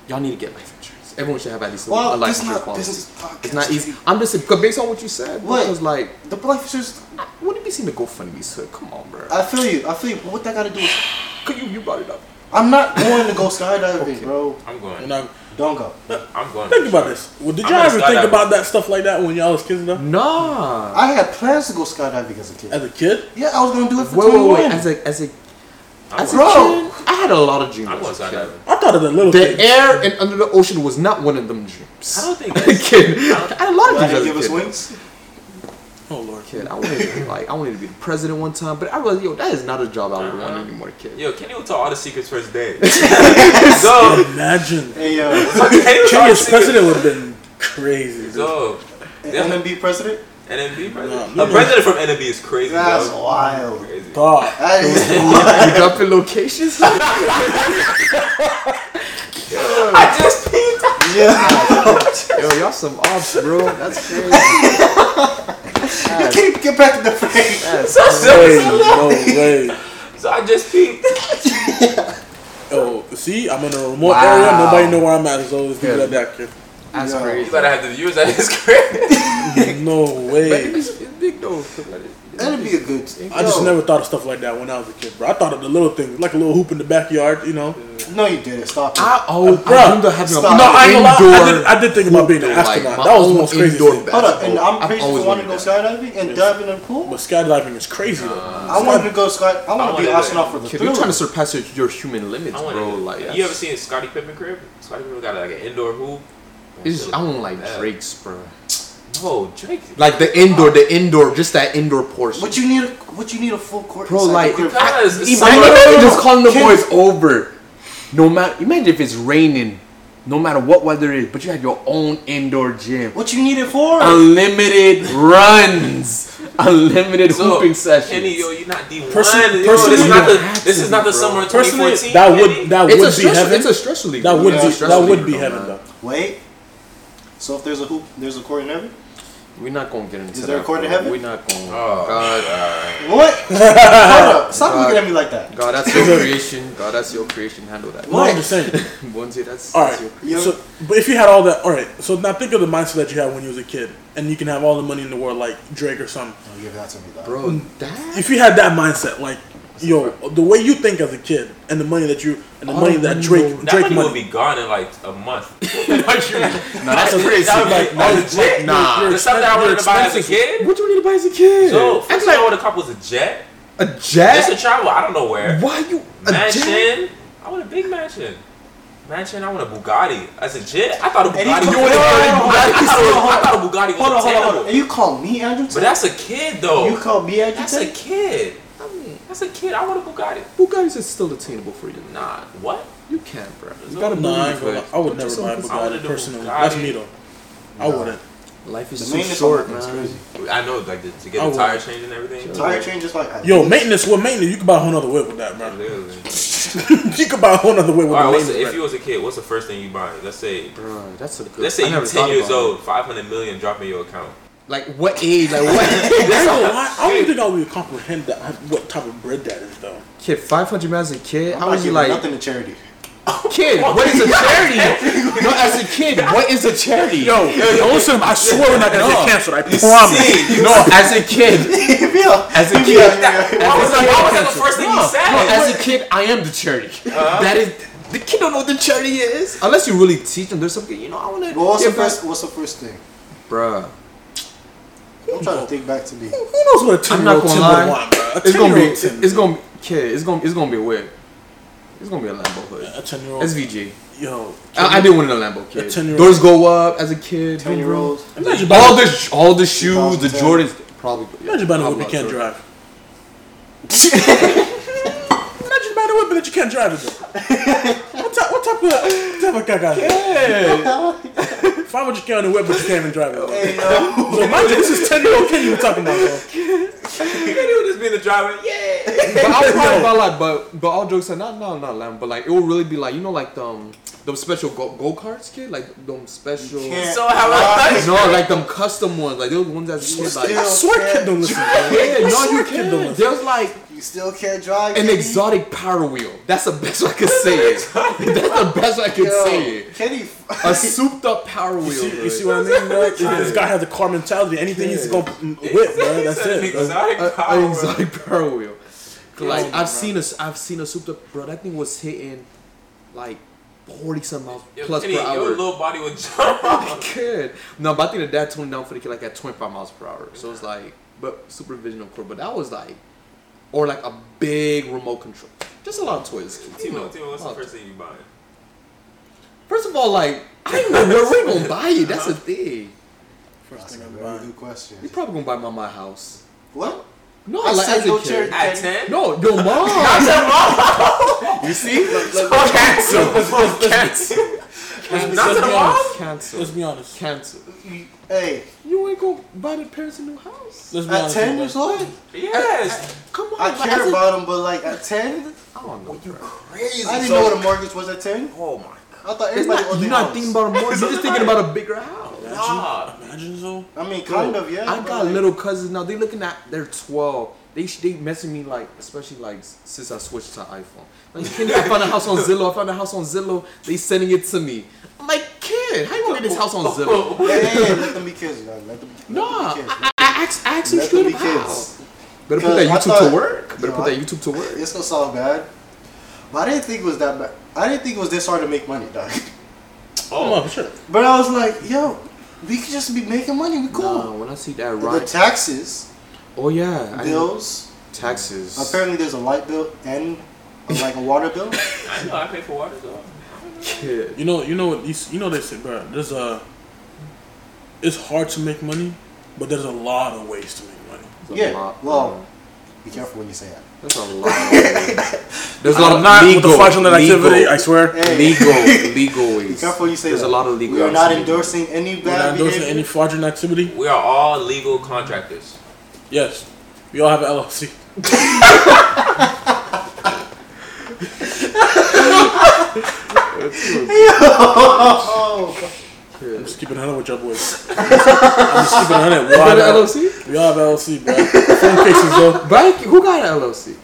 y'all need to get life insurance. Everyone should have at least a, Well, a life insurance not policy. business. It's not easy. I'm just saying, because based on what you said, What? was like, The life insurance. I wouldn't be seeing the GoFundMe's hood. Come on, bro. I feel you. I feel you. But what that got to do with? Cause you, you brought it up. I'm not going to go skydiving, Okay. bro. I'm going. And I, Don't go. I'm going. think about this. Well, did y'all ever think skydive. about that stuff like that when y'all was kids though? Nah. I had plans to go skydiving as a kid. As a kid? Yeah, I was gonna do it for Wait, wait, 21. wait. As a as a I'm as a. Bro. kid, I had a lot of dreams. I'm going as a kid. skydiving. I thought of the little The things. air and under the ocean was not one of them dreams. I don't think As a that's- kid, I had a lot of Why dreams did as you a give us kid. wings? Oh lord. Kid, I wanted to, be like I wanted to be the president one time, but I realized, yo, that is not a job I would want Uh-huh. anymore, kid. Yo, Kenny will tell all the secrets first day. so, Imagine. Hey, uh, Kenny will tell all the secrets. president would have been crazy. dude. So, yeah. NMB president? NMB president. Nah, a president from NMB is crazy. That's yo. wild. Crazy. God. That is You dropping locations? I just peeped. yeah. yo, y'all some ops, bro. That's crazy. That's, Get, get back in the frame. that's So, so, Way, so, no way. so I just peeped. Oh, see, I'm in a remote Wow. area. Nobody know where I'm at. So always leave it Yeah. at that, kid. That's Yo. You crazy. gotta have the viewers at his crib. No But way. it's, it's big though. That'd be a good. Thing. I just Yo. never thought of stuff like that when I was a kid, bro. I thought of the little things, like a little hoop in the backyard, you know. No, you didn't. Stop it. I always Bruh, I dreamed of having stop. a No, I ain't. I did, I did think about being an astronaut. my that was the most crazy indoor thing. Hold up, and. I'm I've pretty you want to go wanted skydiving and diving in the pool. But skydiving is crazy though. I wanted to go sky. I want to be an astronaut for the Kid, you're trying to surpass your, your human limits, bro. Like, you ever seen Scottie Pippen crib? Scottie Pippen got like an indoor hoop. It's, I want like Yeah. Drake's, bro. No, Drake. Like the indoor, the indoor, just that indoor portion. What you need? A, what you need a full court? Bro, inside like, the crib Because for? it's Imagine, summer. just calling the Ken- boys over. No matter, imagine if it's raining, no matter what weather it is, but you have your own indoor gym. What you need it for? Unlimited runs, unlimited So, hooping sessions. Kenny, yo, you're not D one. Person- Yo, personally, this is not don't the this is not the bro. summer of Personally, 2014. that would that it's would be stress. heaven. It's a stress reliever. That would Yeah, be that would be heaven though. Wait. So if there's a hoop, there's a court in heaven. We're not gonna get into Is that. there a court in heaven? We're not gonna. Oh, God, alright. What? Hold up. Stop God. looking at me like that. God, that's your creation. God, that's your creation. Handle that. No, I'm just saying. Bonzi, that's, All that's right. your Yo. So, but if you had all that, all right. So now think of the mindset that you had when you was a kid, and you can have all the money in the world, like Drake or something. Oh, give that to me, dog. bro. Mm. That If you had that mindset, like, yo, the way you think as a kid, and the money that you, and the All money that Drake, That Drake money money. will be gone in like a month. no, that's crazy. That would be Like, legit. Nah. your The stuff that I wanted to buy as a kid. What do you need to buy as a kid? So first thing I want to cop was a jet. a Just to jet. travel. I don't know where. Why you a jet? Mansion. I want a big mansion. Mansion. I want a Bugatti. As a jet, I thought a Bugatti. you was- want a I, Bugatti? I thought it was- I thought a Bugatti was Hold on, hold on, hold on. And you call me Andrew? But that's a kid though. you call me Andrew? That's a kid. That's a kid. I want a Bugatti. Bugattis is still attainable for you. Nah. What? You can't, bro. You gotta No, I, ain't believe gonna, it. I would never yourself buy a in- I wanted Bugatti personally. Bugatti. That's me though. I Nah. wouldn't. Life is The too short, on that thing's man. crazy. I know, like to, to get I the tire would. change and everything. Tire change is like Yo, maintenance. What maintenance? You could buy a whole other whip with that, bro. You could buy a whole other whip with All right, the what's the, if you was a kid, what's the first thing you buy? Let's say, Bro, that's a good. let's say you're ten years old, five hundred million drop in your account. It. Like what age? Like what? I ain't gonna I don't even think I would comprehend that what type of bread that is though. kid, five hundred man as a kid. I'm How was you like? nothing to charity. Kid, what is a charity? no, as a kid, what is a charity? Yo, yo, listen, I swear we're not gonna get canceled. I promise. no, as a kid, as a kid, yeah, yeah. Why was that, was that the first thing no, you said? no, as a kid, I am the charity. Uh-huh. That is. The kid don't know what the charity is unless you really teach them. There's something you know. I want to. What's the first? What's the first thing? Bruh. I'm trying to think back to me. Who knows what a ten I'm year not old gonna Tim lie. want, bro? A It's gonna be. 10-year-old It's gonna. Kid, it's gonna. It's gonna be a whip. It's gonna be a Lambo hood. a ten year old. SVJ. Yo, I, I did win a Lambo, kid. 10-year-old. Doors go up as a kid. Ten year old. Imagine All the all the shoes, the Jordans. Probably. imagine buying a whip you can't drive. imagine buying a whip that you can't drive it. what type? What type of what type of caca? Yeah. Five hundred k on the whip, but you can't even drive it. though. Hey, yo. So imagine this is ten year old kid you were talking about, bro. Kenny would just be in the driver. Yeah. But I'll probably buy like, but but all jokes aside, not not not Lambo, but like it will really be like you know like the um, them special go go karts, kid, like them special. can't- So how about No, like them custom ones, like those ones that kid like. I swear, kid don't listen. Bro. Yeah, no, you kid don't listen. There's like You still can't drive. An Kenny? exotic power wheel. That's the best I could say it. That's the best I could Yo, say it. Kenny. A souped up power wheel. You see, you see what I mean, bro? This, this guy has a car mentality. Anything he's gonna whip, bro. That's An it. bro. Exotic a, power. an exotic power wheel. 'Cause, Like I've bro. seen a, I've seen a souped up, bro. That thing was hitting like forty some miles Yo, plus Kenny, per Your hour. little body would jump. Good. No, but I think the dad toned down for the kid like at twenty five miles per hour. So it's like, but supervision of course. But that was like, or like a big remote control. Just a lot of toys. kids, you know. Timo, Timo, what's A the lot of first thing you buying? First of all, like I don't know where we gonna buy it. That's the thing. First That's thing a I'm very buying. good question. We probably gonna buy my my house. What? No, I like said as a no kid. charity. At 10? No, your mom. you see? Cancel. Cancel. Let's, Not let's to be the honest. Cancel. Let's be honest. Cancel. Hey, You ain't gonna buy the parents a new house. Let's be at honest. ten years old, Yes. Come on. I like, care as a- about him, but like at ten, I don't know. bro. Crazy. I didn't So- know what a mortgage was at ten. Oh my I thought It's everybody not, owned you're their not house. thinking about a more. You're just thinking about a bigger house. god. Imagine so. I mean, kind of, yeah. I but, got like, little cousins now. They looking at they're 12. They they messing me like, especially like since I switched to iPhone. Like, kid, I found a house on Zillow. I found a house on Zillow. They sending it to me. I'm like, kid, how you gonna get this house on Zillow? Yeah, yeah, yeah, let them be kids, man. Let them, let Nah, them be kids. I, I asked, I asked them Let them be kids. Better put that I YouTube thought- to work. Better Yo, put that I- YouTube to work. It's gonna sound bad, but I didn't think it was that bad. I didn't think it was this hard to make money, dog. Oh. on, sure. But I was like, yo, we could just be making money. We cool. Nah, when I see that The right, taxes, oh yeah, I- bills. taxes. Apparently, there's a light bill and uh, like a water bill. I know I pay for water though. Kid. You know, you know what? You, you know they say, bro. There's a. It's hard to make money, but there's a lot of ways to make money. That's a Yeah, lot, well- bro. Be careful when you say that. That's a lot. There's a lot I'm of not legal, with the fraudulent activity. I swear. Hey. legal, legal ways. Be careful when you say There's that. a lot of legal. We are not activity. endorsing any We're not bad endorsing behavior. any fraudulent activity. We are all legal contractors. Yes, we all have an LLC. I'm just keeping it hundred with your boys. I'm just keeping it hundred. We all have an LLC? We all have LLC, bro. Phone cases though. But who got an LLC?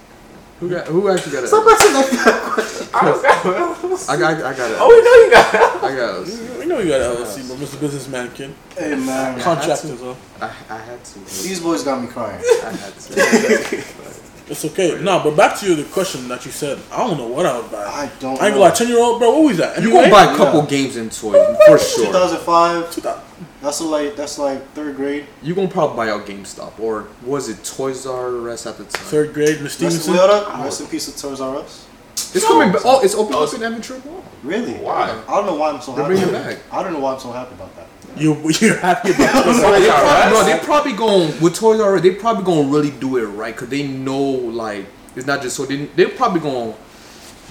Who got? Who actually got it? stop LLC? asking that question. I got I got. I got it. Oh, we know you got it. I got an LLC. We know you got an LLC, but Mr. Businessman, kid. Hey man, Contractors. I, I had to. these boys got me crying. I had to. It's okay. No, but back to the question that you said. I don't know what I would buy. I don't. I ain't gonna lie, ten year old bro. What was that? You NBA? gonna buy a couple Yeah. games and toys for sure. 2005. 2000. That's like that's like third grade. You gonna probably buy out GameStop or was it Toys R Us at the time? Third grade, Miss Rest, Stevenson. wait, hold. Rest in peace to Toys R Us. It's coming back. Oh, it's open Oh, up in Aventura Mall. Really? Why? I don't know why I'm so They're happy. bringing it back. I don't know why I'm so happy about that. You you're happy about Toys? R Us? no, they probably going with Toys R Us. They probably gonna really do it right because they know like it's not just so they they're probably gonna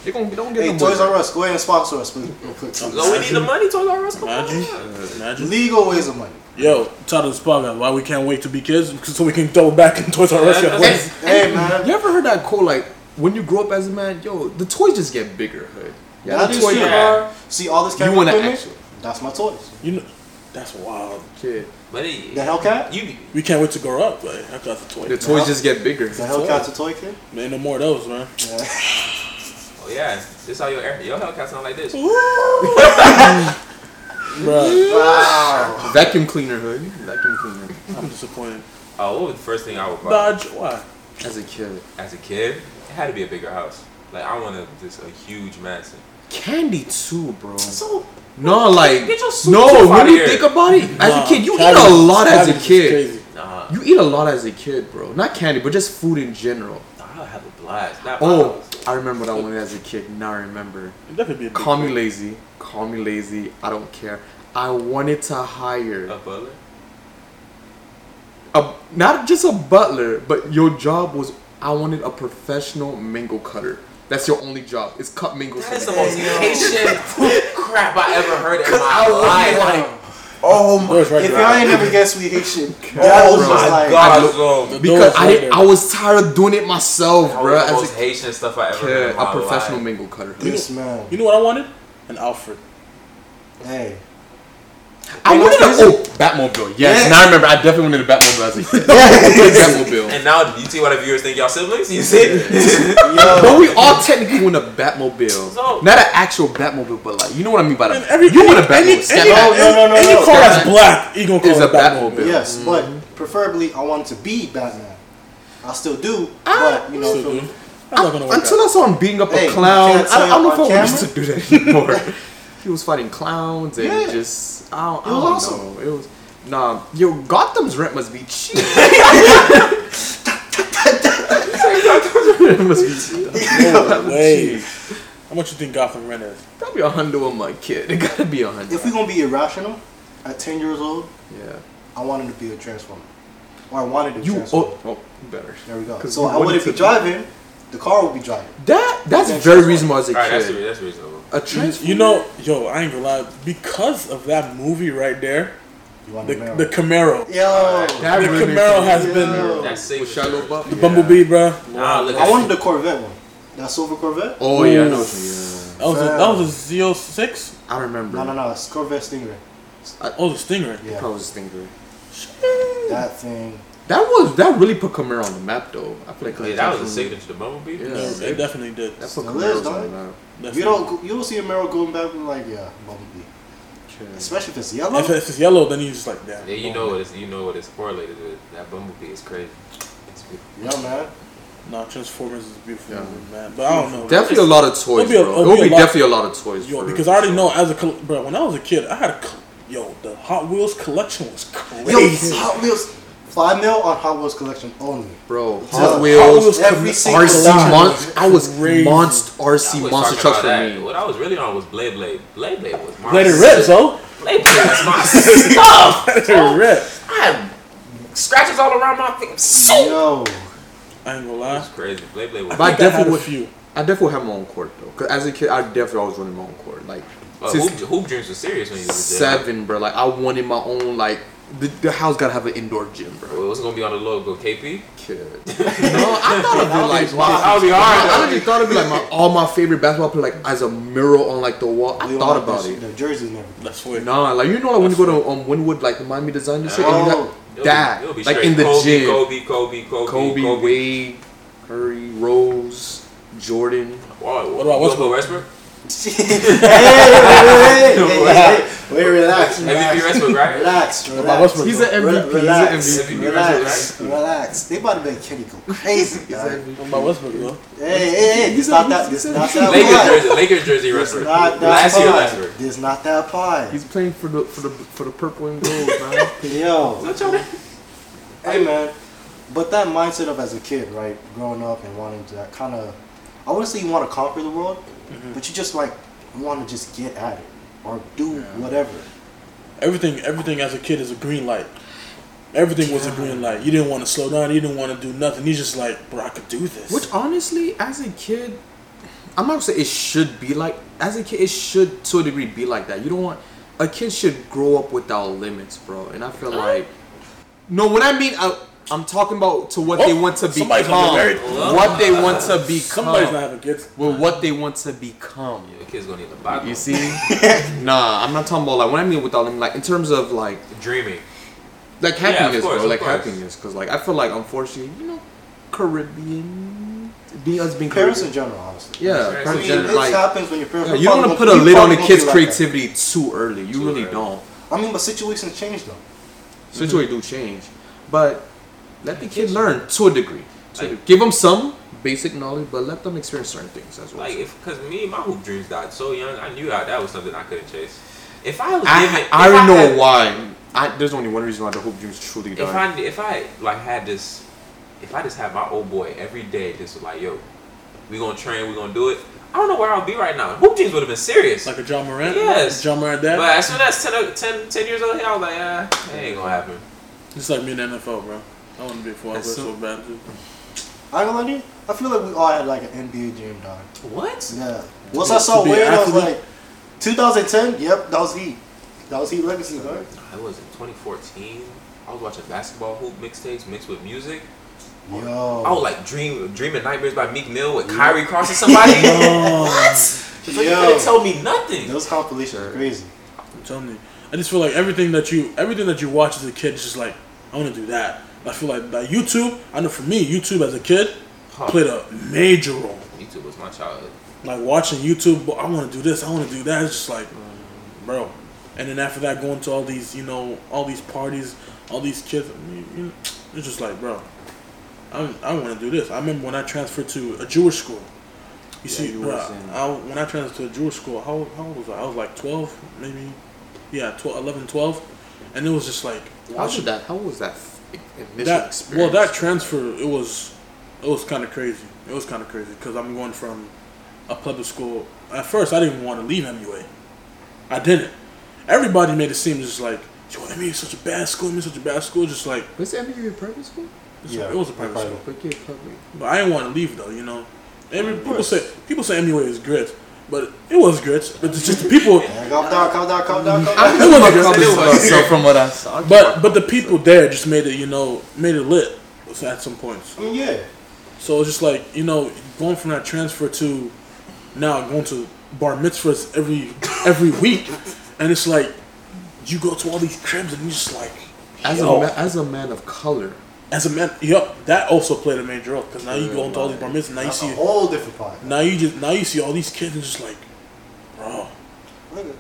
they gonna don't get Hey, no Toys money. R Us, go ahead and sponsor us, please. real quick. So we need the money, Toys R Us. Come on. Imagine, imagine. Uh, Legal ways of money. Yo, title of this podcast. Why we can't wait to be kids? So we can double back in Toys R Us. Yeah, Yeah, Hey man, You ever heard that quote like when you grow up as a man, yo, the toys just get bigger, hood. Yeah, that the is toy true. Yeah. See all this You camera want to equipment? actually That's my toys. You know, that's wild. kid. But The it, Hellcat. you, We can't wait to grow up. Like, I got the toy. The toys just get bigger. The Hellcat's a toy kid. Man, no more of those, man. Yeah. oh yeah, this is how your air, your Hellcat sound like this. Bruh, Wow. Vacuum cleaner, hood. Vacuum cleaner. I'm disappointed. Oh, what was the first thing I would buy Dodge, why? As a kid, as a kid? It had to be a bigger house. Like I wanted just a huge mansion. candy too, bro. So No, like Get your soup no. tooth When you here. think about it, as Nah, a kid, you eat a lot as a kid. nah, You eat a lot as a kid, bro. Not candy, but just food in general. I'll have a blast. That Oh, I remember that one as a kid. Now I remember. That be a big Call me lazy. Call me lazy. I don't care. I wanted to hire a butler. a not just a butler, but your job was I wanted a professional mango cutter. That's your only job. It's cut mangoes. That is the most Haitian crap I ever heard in my I was life. like, oh my. Right if y'all ain't never guessed we Haitian, oh that Oh was my just like. god, look- so because I right. I was tired of doing it myself, that bro. was the most a Haitian stuff I ever heard in my a professional life. mango cutter. This man. You know what I wanted? An Alfred. Hey. I You wanted a what's oh Batmobile. Yes, Yeah. now I remember. I definitely wanted a Batmobile as a kid. Batmobile. And now do you see why the viewers think y'all siblings. You see? Yo, But we all technically want a Batmobile. So- Not an actual Batmobile, but like you know what I mean by And that. you want a Batmobile? any, any, No, no, no, any no. car that's black, you gonna call is it a Batmobile. yes, Mm-hmm. but preferably I want to be Batman. I still do, Ah, but you know, So, from- dude, that's not gonna work Until out. I saw him beating up Hey, a clown, I, I don't know if I wanted to do that anymore. He was fighting clowns and Yeah. just I don't, It was don't awesome. know. It was nah. Yo, Gotham's rent must be cheap. it must be cheap. No way. How much you think Gotham rent is? Probably a hundo a month, kid. It gotta be a hundred. if we're gonna be irrational, at ten years old, yeah. I wanted to be a transformer, or I wanted to You transform. oh, oh better. There we go. So I wanted wouldn't be to- driving. The car would be driving. That that's Yeah, very transform. reasonable as a All right, that's kid. that's reasonable. A trans. You know, yo, I ain't gonna lie. Because of that movie right there, You want the to the Camaro, Yo, That the really Camaro has Yo. been That's safe. with for Shia sure. LaBeouf. the Bumblebee, bro. Nah, look I at wanted the Corvette one. That silver Corvette. Oh yeah, I know. Ooh. what That was a, that was a Z06. Yeah. I remember. No, no, no. It's Corvette Stingray. Oh, the Stinger. Yeah, Probably Stinger. that thing. That was that really put Camaro on the map though. I feel like Yeah, that was a signature to the Bumblebee. Yeah. No, it definitely did. That put Still Camaros is, on the map. Definitely. You don't you don't see a Camaro going back and like yeah, Bumblebee. Especially if it's yellow. If it's yellow, then you just like, damn. Yeah, you know what it's you know what it's correlated with. That Bumblebee is crazy. It's beautiful. yeah, man. No, Transformers is beautiful Yeah. movie, man. But I don't know. Definitely a lot of toys, It'll be a- bro. it'll It'll be a be lot- definitely a lot of toys. Yo, because I already know as a col- bro, when I was a kid, I had a yo the Hot Wheels collection was crazy. Yo, crazy. Hot Wheels. Five mil on Hot Wheels collection only. bro, Hot Hot Wheels, every single RC time. Mon- I was Crazy. monster RC was monster trucks for that. me. What I was really on was Beyblade. Blade Blade was my Let it rip, so. Beyblade was my stuff. Let it rip. I had scratches all around my face. So Yo, I ain't gonna lie. That's crazy. Beyblade was. But I think I had definitely a would- few. I definitely have my own court though. Cause as a kid, I definitely always running my own court. Like Uh, since hoop, hoop dreams was serious when you was a kid. seven, bro. Like I wanted my own. Like the, the house gotta have an indoor gym, bro. Well, What's gonna be on the logo? KP. Kid. no, I thought it'd be like. Wow. That would be hard. I literally thought it'd be like my all my favorite basketball player, like as a mural on like the wall. I we thought about this- it. The jerseys and everything. That's weird. Nah, like you know, like when you go to um, Wynwood, like the Miami Design District, and you Oh. got It'll that, be, it'll be like straight in the Kobe, gym. Kobe, Kobe, Kobe, Kobe, Kobe. Wade, Curry, Rose, Jordan. Wow, What about you Westbrook? Hey, hey, hey, hey, Wait, relax, MVP relax, Westbrook, right? relax, relax. He's an MVP. He's an MVP. relax, relax. They about to make Kenny go crazy, MVP. About Westbrook, though? Hey, hey, hey, He's not that, this not that Lakers jersey, Lakers jersey Westbrook. Last year. Westbrook. This not that pie. He's playing for the for the for the purple and gold, man. Yo, hey man, but that mindset of as a kid, right, growing up and wanting to that kind of, I wouldn't say you want to conquer the world, mm-hmm. but you just like want to just get at it or do whatever. Everything, everything as a kid is a green light. Everything was a green light. You didn't want to slow down. You didn't want to do nothing. You just like, bro, I could do this. Which honestly, as a kid, I'm not gonna say it should be like. As a kid, it should to a degree be like that. You don't want a kid should grow up without limits, bro. And I feel like no, what I mean, I, I'm talking about to what they Oh, want to somebody's become. gonna get married. What they want to become. Somebody's not having kids. well, what they want to become. Yeah, kid's gonna need the Bible. You see? nah, I'm not talking about like what I mean without them. like in terms of like Dreaming. like Yeah, of happiness, course, bro. of Like course. happiness, because like I feel like unfortunately, you know, Caribbean, being us being Parents Caribbean. in general, honestly. Yeah, I I parents mean, generally, it like happens when your parents. yeah, you don't want to put a lid on a probably kid's gonna like that. creativity too early. You Too really early. don't. I mean, but situations change though. Situations do change, but let the kid learn to a degree. To a Like- degree. Give them some basic knowledge, but let them experience certain things as well. Like if, cause me, my hoop dreams died so young. I knew that that was something I couldn't chase. If I was given, I, if I already know had- why. I, there's only one reason why the hoop dreams truly died. If died. I if I like had this, if I just had my old boy every day, just was like, yo, we gonna train, we gonna do it. I don't know where I'll be right now. Hoop dreams would have been serious. Like a John Morant. Yes. John Morant dad. but as soon as 10, o- 10, 10 years old, I was like, yeah, it ain't gonna happen. Just like me in the NFL, bro. I want to be a football player so, so- bad. Too. I ain't gonna lie to you. I feel like we all had like an NBA dream, dog. What? Yeah. Once To- I saw to Wade, I was like, 2010. Yep, that was he. That was he legacy, dog. I was in 2014. I was watching basketball hoop mixtapes mixed with music. Yo. I was like dream, dreaming nightmares by Meek Mill with Kyrie crossing somebody. what? So you Yo. couldn't tell me nothing. Those compilations are crazy. I'm telling you. I just feel like everything that you everything that you watch as a kid is just like I want to do that. I feel like that YouTube. I know for me, YouTube as a kid Huh. played a major role. YouTube was my childhood. Like watching YouTube, but I want to do this. I want to do that. It's just like, bro. And then after that, going to all these, you know, all these parties, all these kids. I mean, you know, it's just like, bro. I I want to do this. I remember when I transferred to a Jewish school. You Yeah, see, you bro, was I, when I transferred to a Jewish school, how, how old was I? I was like 12, maybe. Yeah, 12, 11, 12. And it was just like, How watching did that? How was that f- initial that well that transfer it was it was kind of crazy it was kind of crazy because i'm going from a public school at first i didn't want to leave mua i didn't everybody made it seem just like yo MUA is such a bad school MUA is such a bad school just like was it a private school? it's- Yeah, it was a private private. school But yeah, public. but i didn't want to leave though you know Every, Of people course. say people say MUA is grit but it was good. but it's just the people Yeah, calm down, calm down, calm down, calm down. It was feel good. about myself from what I saw. but but the people there just made it you know made it lit at some points I mean, yeah. So it's just like you know, going from that transfer to now going to bar mitzvahs every every week, and it's like you go to all these cribs and you just like as a yo, ma- as a man of color, as a man, yep, that also played a major role because now you go into all these bar mitzvahs, now you That's a see whole different part. now you just now you see all these kids and just like, bro, Look at-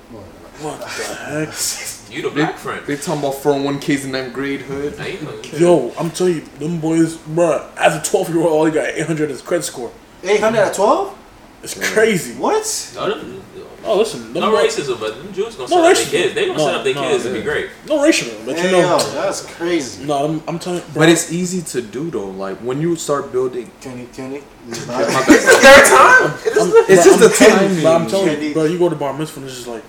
what the heck? You the they, black friend. they talking about 401ks in ninth grade hood. You know. Yo, I'm telling you, them boys, bro. As a 12 year old, all he got 800 as credit score. 800 at 12? It's crazy. What? No, them- Oh, listen, them no boys, racism, but them Jews gonna No set up their kids. They gonna No, set up their no, kids to yeah. be great. no racial, but you know, that's crazy. no, I'm, I'm telling you, bro. But it's easy to do though. Like when you start building. Kenny, Kenny. this is My not- bad. Third time. I'm, It's just I'm the telling you, timing. Bro, I'm telling Candy. you, bro. You go to bar mitzvah, and it's just like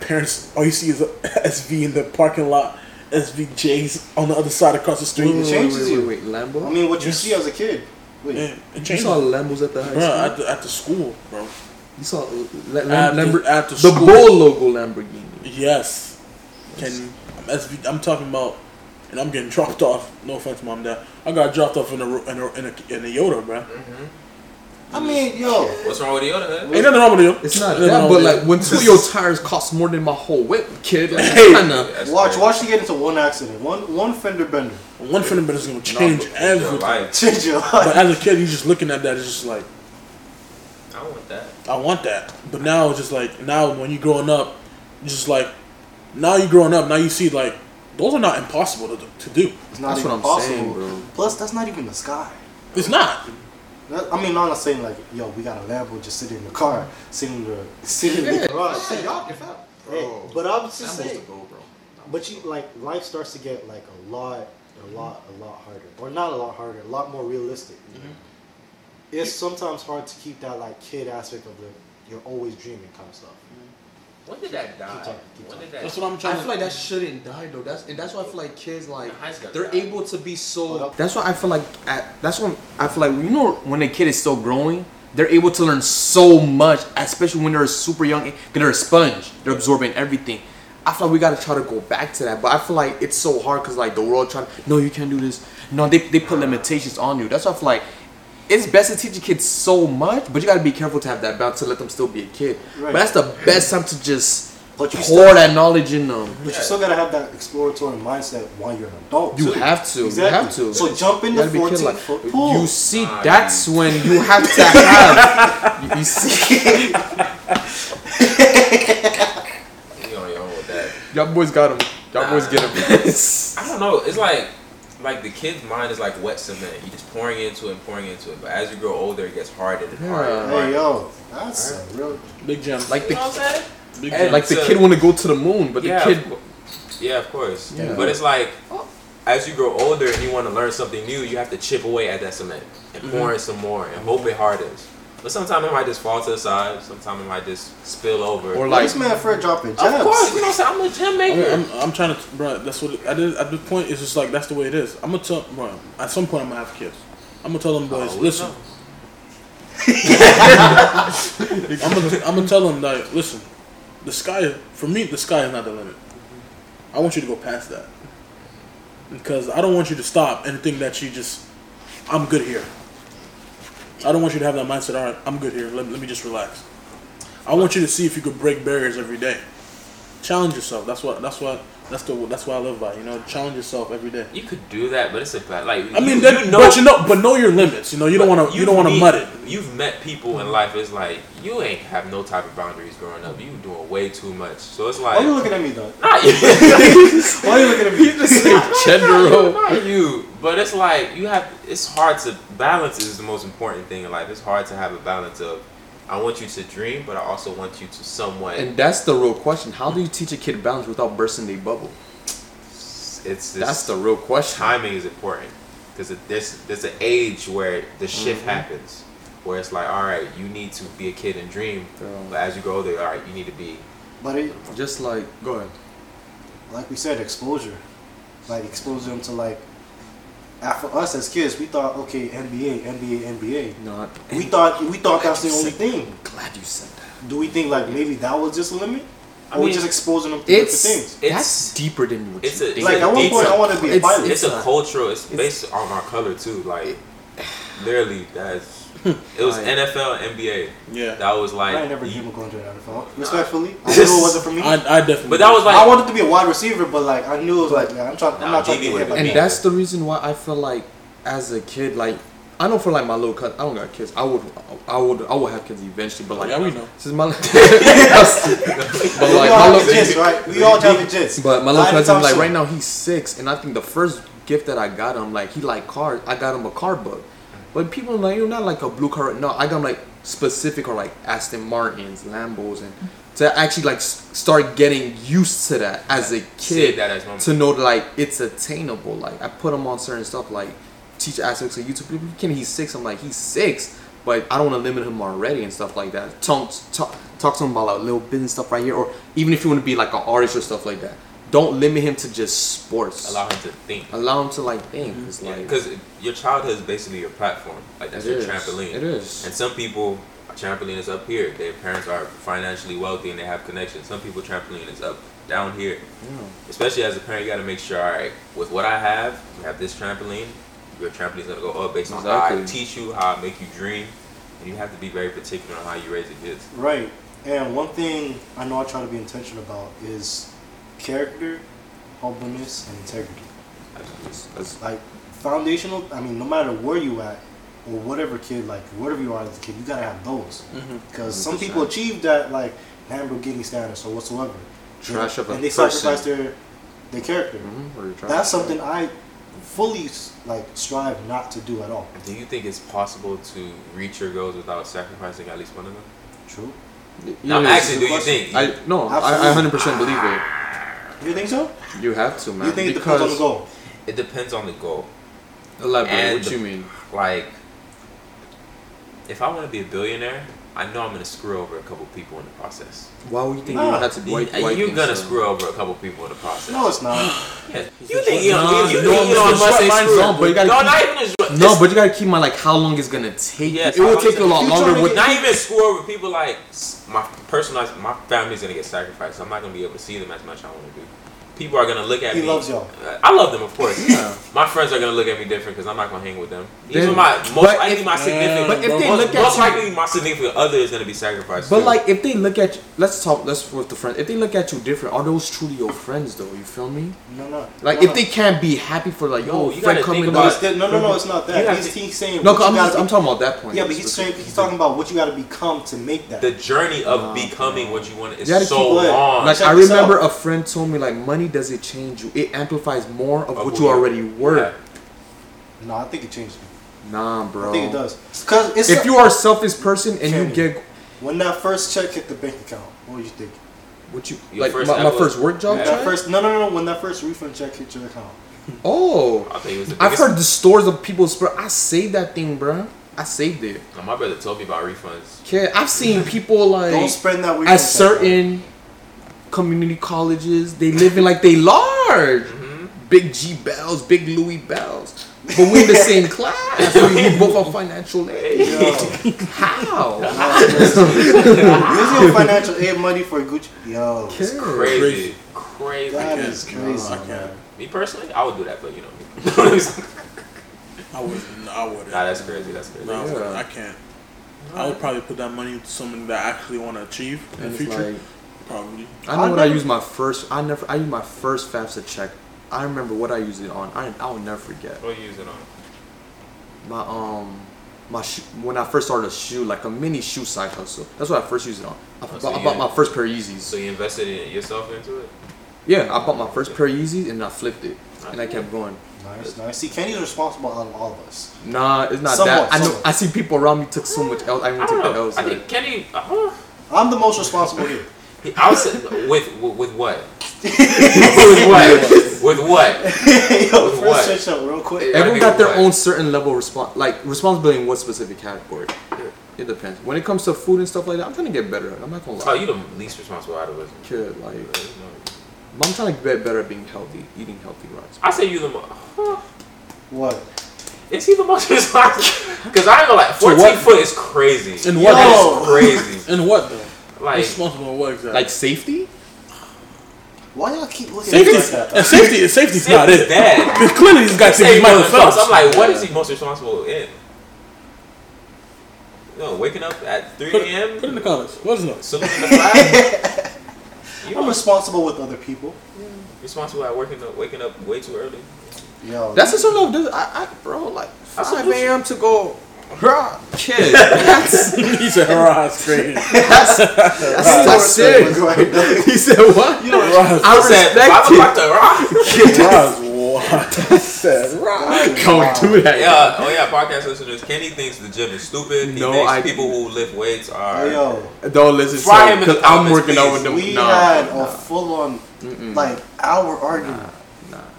parents. All you see is a SV in the parking lot, SVJs on the other side across the street. It Wait, changes wait, wait, wait, Lambo. I mean, what you Yes. see as a kid. Wait. Yeah, it you changes, saw Lambos at the high bro. school. At the, at the school, bro. You saw uh, La- Lam- At the- Lambor- the the school. Bull logo Lamborghini. Yes, can I'm SV. I'm talking about, and I'm getting dropped off. No offense, mom, dad. I got dropped off in a in a in a, in a Yoda, bro. I mean, yo. What's wrong with the other? Ain't nothing wrong with you. It's not that, but like when two of your tires cost more than my whole whip, kid. Like, Hey. kinda, Watch, watch you get into one accident. One one fender bender. one fender bender is gonna change everything. Change your life. But as a kid, you just looking at that, it's just like. I want that. I want that. But now it's just like now when you growing up, it's just like now you growing up, now you see like those are not impossible to, to do. It's not That's even what I'm possible. saying, bro. Plus, that's not even the sky. It's not. I mean, not not saying like, yo, we got a Lambo just sitting in the car, sitting in the sitting in the garage. Hey, y'all, if I- hey, but I was just saying, but you like life starts to get like a lot, a lot, a lot harder, or not a lot harder, a lot more realistic. Mm-hmm. It's sometimes hard to keep that like kid aspect of the you're always dreaming kind of stuff. When did that die? talking, keep When talking. did that? That's what I'm trying. To I feel to. like that shouldn't die though. That's and that's why I feel like kids like they're die. able to be so. That's why I feel like at, that's when I feel like you know when a kid is still growing, they're able to learn so much, especially when they're super young. They're a sponge. They're absorbing everything. I feel like we gotta try to go back to that, but I feel like it's so hard because like the world trying. No, you can't do this. No, they they put limitations on you. That's why I feel like. It's best to teach a kid so much, but you gotta be careful to have that balance to let them still be a kid. Right. But that's the best time to just But you pour still- that knowledge in them. But you still gotta have that exploratory mindset while you're an adult. You too. have to. Exactly. You have to. So jump in the gotta be careful, 14 like, foot pool. You see, Ah, that's when you have to have. you, you see, You on your own with that. y'all boys got him. Y'all boys get him. I don't know. It's like like the kid's mind is like wet cement. You're just pouring into it and pouring into it. But as you grow older, it gets harder and harder. and Yeah. Hey yo, that's a real. Big gem. like You the know what I'm saying? Big gem. like the So- kid want to go to the moon, but yeah, the kid. of yeah, of course. Yeah. But it's like as you grow older and you want to learn something new, you have to chip away at that cement and Mm-hmm. pour in some more and hope it hardens. But sometimes it might just fall to the side. Sometimes it might just spill over. Or Like, like, this man Fred dropping of course, you know, what I'm saying? I'm a gym I maker. mean, I'm, I'm trying to, bro. That's what it, at, this, at this point. It's just like that's the way it is. I'm gonna tell, bro. At some point, I'm gonna have kids. I'm gonna tell them boys, Oh, listen. I'm gonna, I'm gonna tell them that listen. The sky, for me, the sky is not the limit. I want you to go past that because I don't want you to stop and think that you just, I'm good here. I don't want you to have that mindset. All right, I'm good here. Let, let me just relax. I want you to see if you could break barriers every day. challenge yourself. That's what. That's what. That's the. That's what I live by. You know, challenge yourself every day. You could do that, but it's a bad. Like I mean, you, that, you know, but you know, but know your limits. You know, you don't want to. You don't want to meet- mud it. You've met people in life. It's like you ain't have no type of boundaries growing up. You doing way too much. So it's Why are you looking at me, dog? not you, Why are you looking at me? Gender role. not you. But it's like you have. It's hard to balance. Is the most important thing in life. It's hard to have a balance of. I want you to dream, but I also want you to somewhat. And that's the real question. How do you teach a kid balance without bursting their bubble? it's this, That's the real question. timing is important because there's there's an age where the shift Mm-hmm. happens where it's like all right you need to be a kid and dream Yeah. but as you grow older all right you need to be But it, Just like, go ahead. like we said, exposure. Like expose them to like. Uh, For us as kids, we thought, okay, NBA, NBA, NBA. Not. We thought we thought that's the only thing. Glad you said that. Do we think like maybe that was just a limit, I or we mean, just exposing them to It's different things? It's- that's deeper than what it's you a- think. Like at one it's point, a- I wanted to be a it's- pilot. it's, a a- cultural it's, it's- based on our color too like literally that's it was Like- NFL NBA Yeah, that was like I never you- dreamed of going to the NFL. Respectfully, I knew it wasn't for me. I, I definitely. but that was like I wanted to be a wide receiver, but like I knew it was like yeah, I'm trying. I'm not trying to DB get hit and that's the reason why I feel like as a kid, like I know for like my little cut, I don't got kids. I would, I would, I would have kids eventually, but like yeah, we know. This is my, but we like all my have little, jits, right? We all have jits. but my little Not cousin, like right now, he's six, and I think the first gift that I got him, like he like cars. I got him a car book, but people are like, you're not like a blue car. No, I got like specific or like Aston Martins, Lambos, and to actually like start getting used to that as a kid that as to know like it's attainable. Like I put him on certain stuff like teach aspects of YouTube. People can he's six. I'm like he's six, but I don't want to limit him already and stuff like that. Talk talk, talk to him about like little business stuff right here, or even if you want to be like an artist or stuff like that. Don't limit him to just sports. allow him to think Allow him to like think. Mm-hmm. It's like because your childhood is basically your platform like that's your is. trampoline It is. And some people, trampoline is up here. Their parents are financially wealthy and they have connections. Some people, trampoline is up down here. Yeah. Especially as a parent, you got to make sure, all right, with what I have, you have this trampoline. Your trampoline's gonna go up based on how I Exactly. teach you, how I make you dream, and you have to be very particular on how you raise your kids. Right. And one thing I know I try to be intentional about is character, humbleness, and integrity. That's- that's- Like foundational. I mean, no matter where you at or whatever kid, like whatever you are as a kid, you gotta have those. Mhm. Because some 100%. people achieve that like Lamborghini status or whatsoever. Trash of a and they person. sacrifice their their character. Mhm, or you're trying That's something I fully like strive not to do at all. Do you think it's possible to reach your goals without sacrificing at least one of them? True. No, Yeah, actually, do you think? I no, I, I 100% believe it. You think so? You have to, man. you think it depends on the goal? it depends on the goal. Elaborate. And what the- you mean? Like, if I want to be a billionaire, I know I'm gonna screw over a couple people in the process. Why would you think Nah. you had to be? white, white you're gonna so? screw over a couple people in the process. No, it's not. Yeah. You think you, No, you, you no, think no, Elon it's Musk short ain't line screwed? zone, but you gotta no, keep- not even as No, it's- but you gotta keep in mind like how long it's gonna take. Yeah, it will take a lot longer. You trying With, to not even screw over people like my personal, my family's gonna get sacrificed. I'm not gonna be able to see them as much I want to do. People are gonna look at He me. loves y'all. I love them, of course. Yeah. My friends are gonna look at me different because I'm not gonna hang with them. Then- Even my most but likely if- my significant, But if they most, look at most you- likely my significant other is gonna be sacrificed. but too. like if they look at you, let's talk. Let's with the friends. If they look at you different, are those truly your friends though? You feel me? No, no. Like no, if no. they can't be happy for like, No, yo, you friend gotta coming think No, up. no, no, no, it's not that. He's, to- he's saying. No, what I'm, gotta I'm talking about that point. Yeah, but he's saying he's talking about what you got to become to make that. the journey of becoming what you want is so long. Like I remember a friend told me like money doesn't change you. It amplifies more of Of what you you- already were. Yeah. no, I think it changed. me. Nah, bro. I think it does. Because it's If you are a selfish person and you get when that first check hit the bank account, what were you thinking? what you Your like first my, my first work job Yeah. Check? first, no, no, no, when that first refund check hit your account. Oh, I think it was the I've heard the stories of people. Spread. I saved that thing, bro. I saved it. No, my brother told me about refunds. Kid, I've seen people like Don't spend that refund at check, certain community colleges, they living like they large. Mhm. Big G bells, big Louis bells. But we in the same class. we, we both are financial aid. Yo, How? using your financial aid money for Gucci. Yo, it's Crazy, Crazy. crazy. that crazy. I can't. Me personally, I would do that, but you know. me. I wouldn't. I wouldn't. nah, that's crazy. That's crazy. No, I Yeah. I can't. I would probably put that money into something that I actually want to achieve in And the it's future. like, Probably. I know I what I never- use my first. I never. I use my first FAFSA check. I remember what I used it on. I I will never forget. What do you use it on? My um, my shoe, when I first started a shoe, like a mini shoe side hustle. That's what I first used it on. I, Oh, bought, so I you- bought my first pair of Yeezys. So you invested in yourself into it? yeah, I bought my first pair of Yeezys and I flipped it, and I kept going. Nice, nice. See, Kenny's responsible out of all of us. Nah, it's not Somewhat, that. I know. somewhat. I see people around me took so much L. I even I took don't the know. L's. I think Kenny. Uh, I'm the most responsible here. I was with with, with what? with what? With what? Yo, With what? first switch up real quick. Everyone got their what? own certain level of respons like responsibility in what specific category. It depends. When it comes to food and stuff like that, I'm trying to get better. I'm not gonna lie. Oh, lie. you the least responsible out of us. Kid, like, I'm trying to get better at being healthy, eating healthy rice. I say you the most. What? Is he the most responsible? Because I ain't gonna like 14 foot is crazy. In Yo. what? That is crazy. In what though? Like Responsible for what exactly? Like safety? Why y'all keep looking at safety. like that? And safety. Safety's not Safety's it. dead. Because clearly these guys think Say he's Michael. Phelps. I'm like, what is he most responsible in? No, waking up at 3 a.m. put in the comments. What is it? saluting the flag. you I'm are responsible with other people. responsible at waking up, waking up way too early. Yo, That's the sort of I, I bro like That's 5 what- a.m. to go. Bruh, kid, he said, "Hurrah, it's crazy." that's that's, that's it. Right now. He said what? You know, Hurrah, I said, respect five it. o'clock to rock. Hurrah's what? I said, rock. Don't do that. Yeah, oh yeah, podcast listeners. Kenny thinks the gym is stupid. He No, thinks I- people who lift weights are. Yo, Don't listen to him because I'm working out with them. we nah, had nah, a full on like hour argument. nah,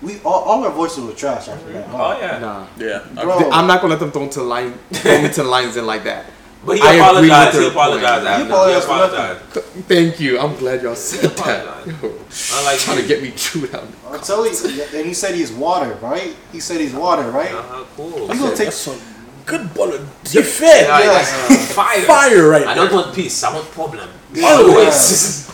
We all, all our voices were trash after that. Oh yeah. nah. Yeah. Bro. I'm not gonna let them throw into line, throw me to lines in like that. But he I agree with apologized. He apologized after. He apologized He apologized. Thank you. I'm glad y'all said that. apologize. Yo, Unlike trying you. to get me chewed out. I'll tell you, and he said he's water, right? He said he's water, right? Uh-huh, cool. You gonna take some good bullet. Defend. Yeah, Yes. like, fire. Fire right I don't want peace. I want problem. Yeah. Always.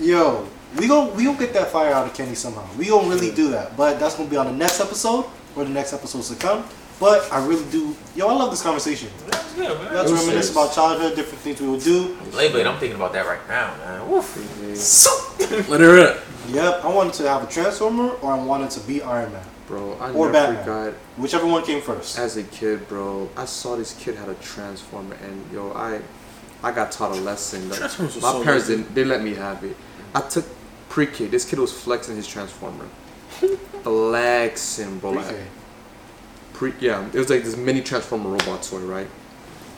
Yo, we gon' we gonna get that fire out of Kenny somehow. We gonna really do that, but that's gonna be on the next episode or the next episodes to come. But I really do. Yo, I love this conversation. That's good, man. Let's reminisce about childhood, different things we would do. Beyblade, I'm thinking about that right now, man. Woof. So- Let her rip. Yep, I wanted to have a Transformer or I wanted to be Iron Man, Bro, I Or never Batman. forgot whichever one came first. as a kid, bro. I saw this kid had a transformer, and yo, I, I got taught a lesson. Like, Transformers was my so parents good. didn't. They let me have it. I took pre-K. This kid was flexing his transformer, flexing, bro. Like, Pre-K. yeah, it was like this mini transformer robot toy, right?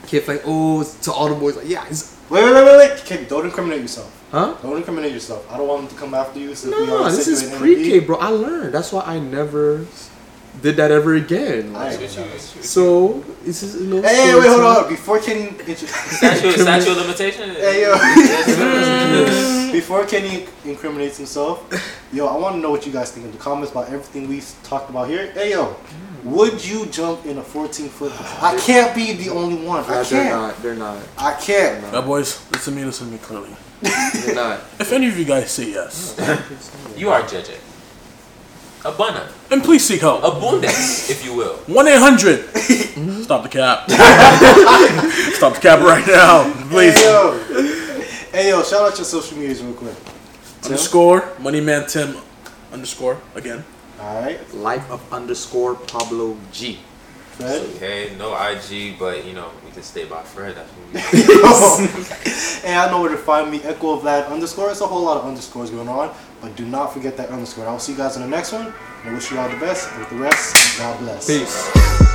Kid like, oh, to all the boys, like, yeah, it's, Wait, wait, wait, wait, wait. Kenny, don't incriminate yourself. huh? Don't incriminate yourself. I don't want them to come after you. We No, this is pre-K, bro. I learned. That's why I never did that ever again. Like, It's you, it's you. so this is a little. Hey, wait, hold on. Before Kenny, intro- Statue, statue of limitation. hey yo, before Kenny incriminates himself, yo, I want to know what you guys think in the comments about everything we talked about here. Hey yo, would you jump in a 14 foot? I can't be the only one. I Nah, they're can't. They're not. I can't. Now, boys, listen to me. Listen to me clearly. They're not. If any of you guys say yes, You are JJ. A bunna. then please seek help. A bundex, if you will. One eight hundred. Stop the cap. Stop the cap right now, please. Hey yo, hey yo, shout out your social medias real quick. Tim? Underscore Moneyman Tim underscore again. All right, Life of underscore Pablo G. Fred. Okay, no IG, but you know, we can stay by Fred. That's what we and I know where to find me. Echo of Vlad underscore. It's a whole lot of underscores going on, but do not forget that underscore. I will see you guys in the next one. And I wish you all the best. With the rest, God bless. Peace.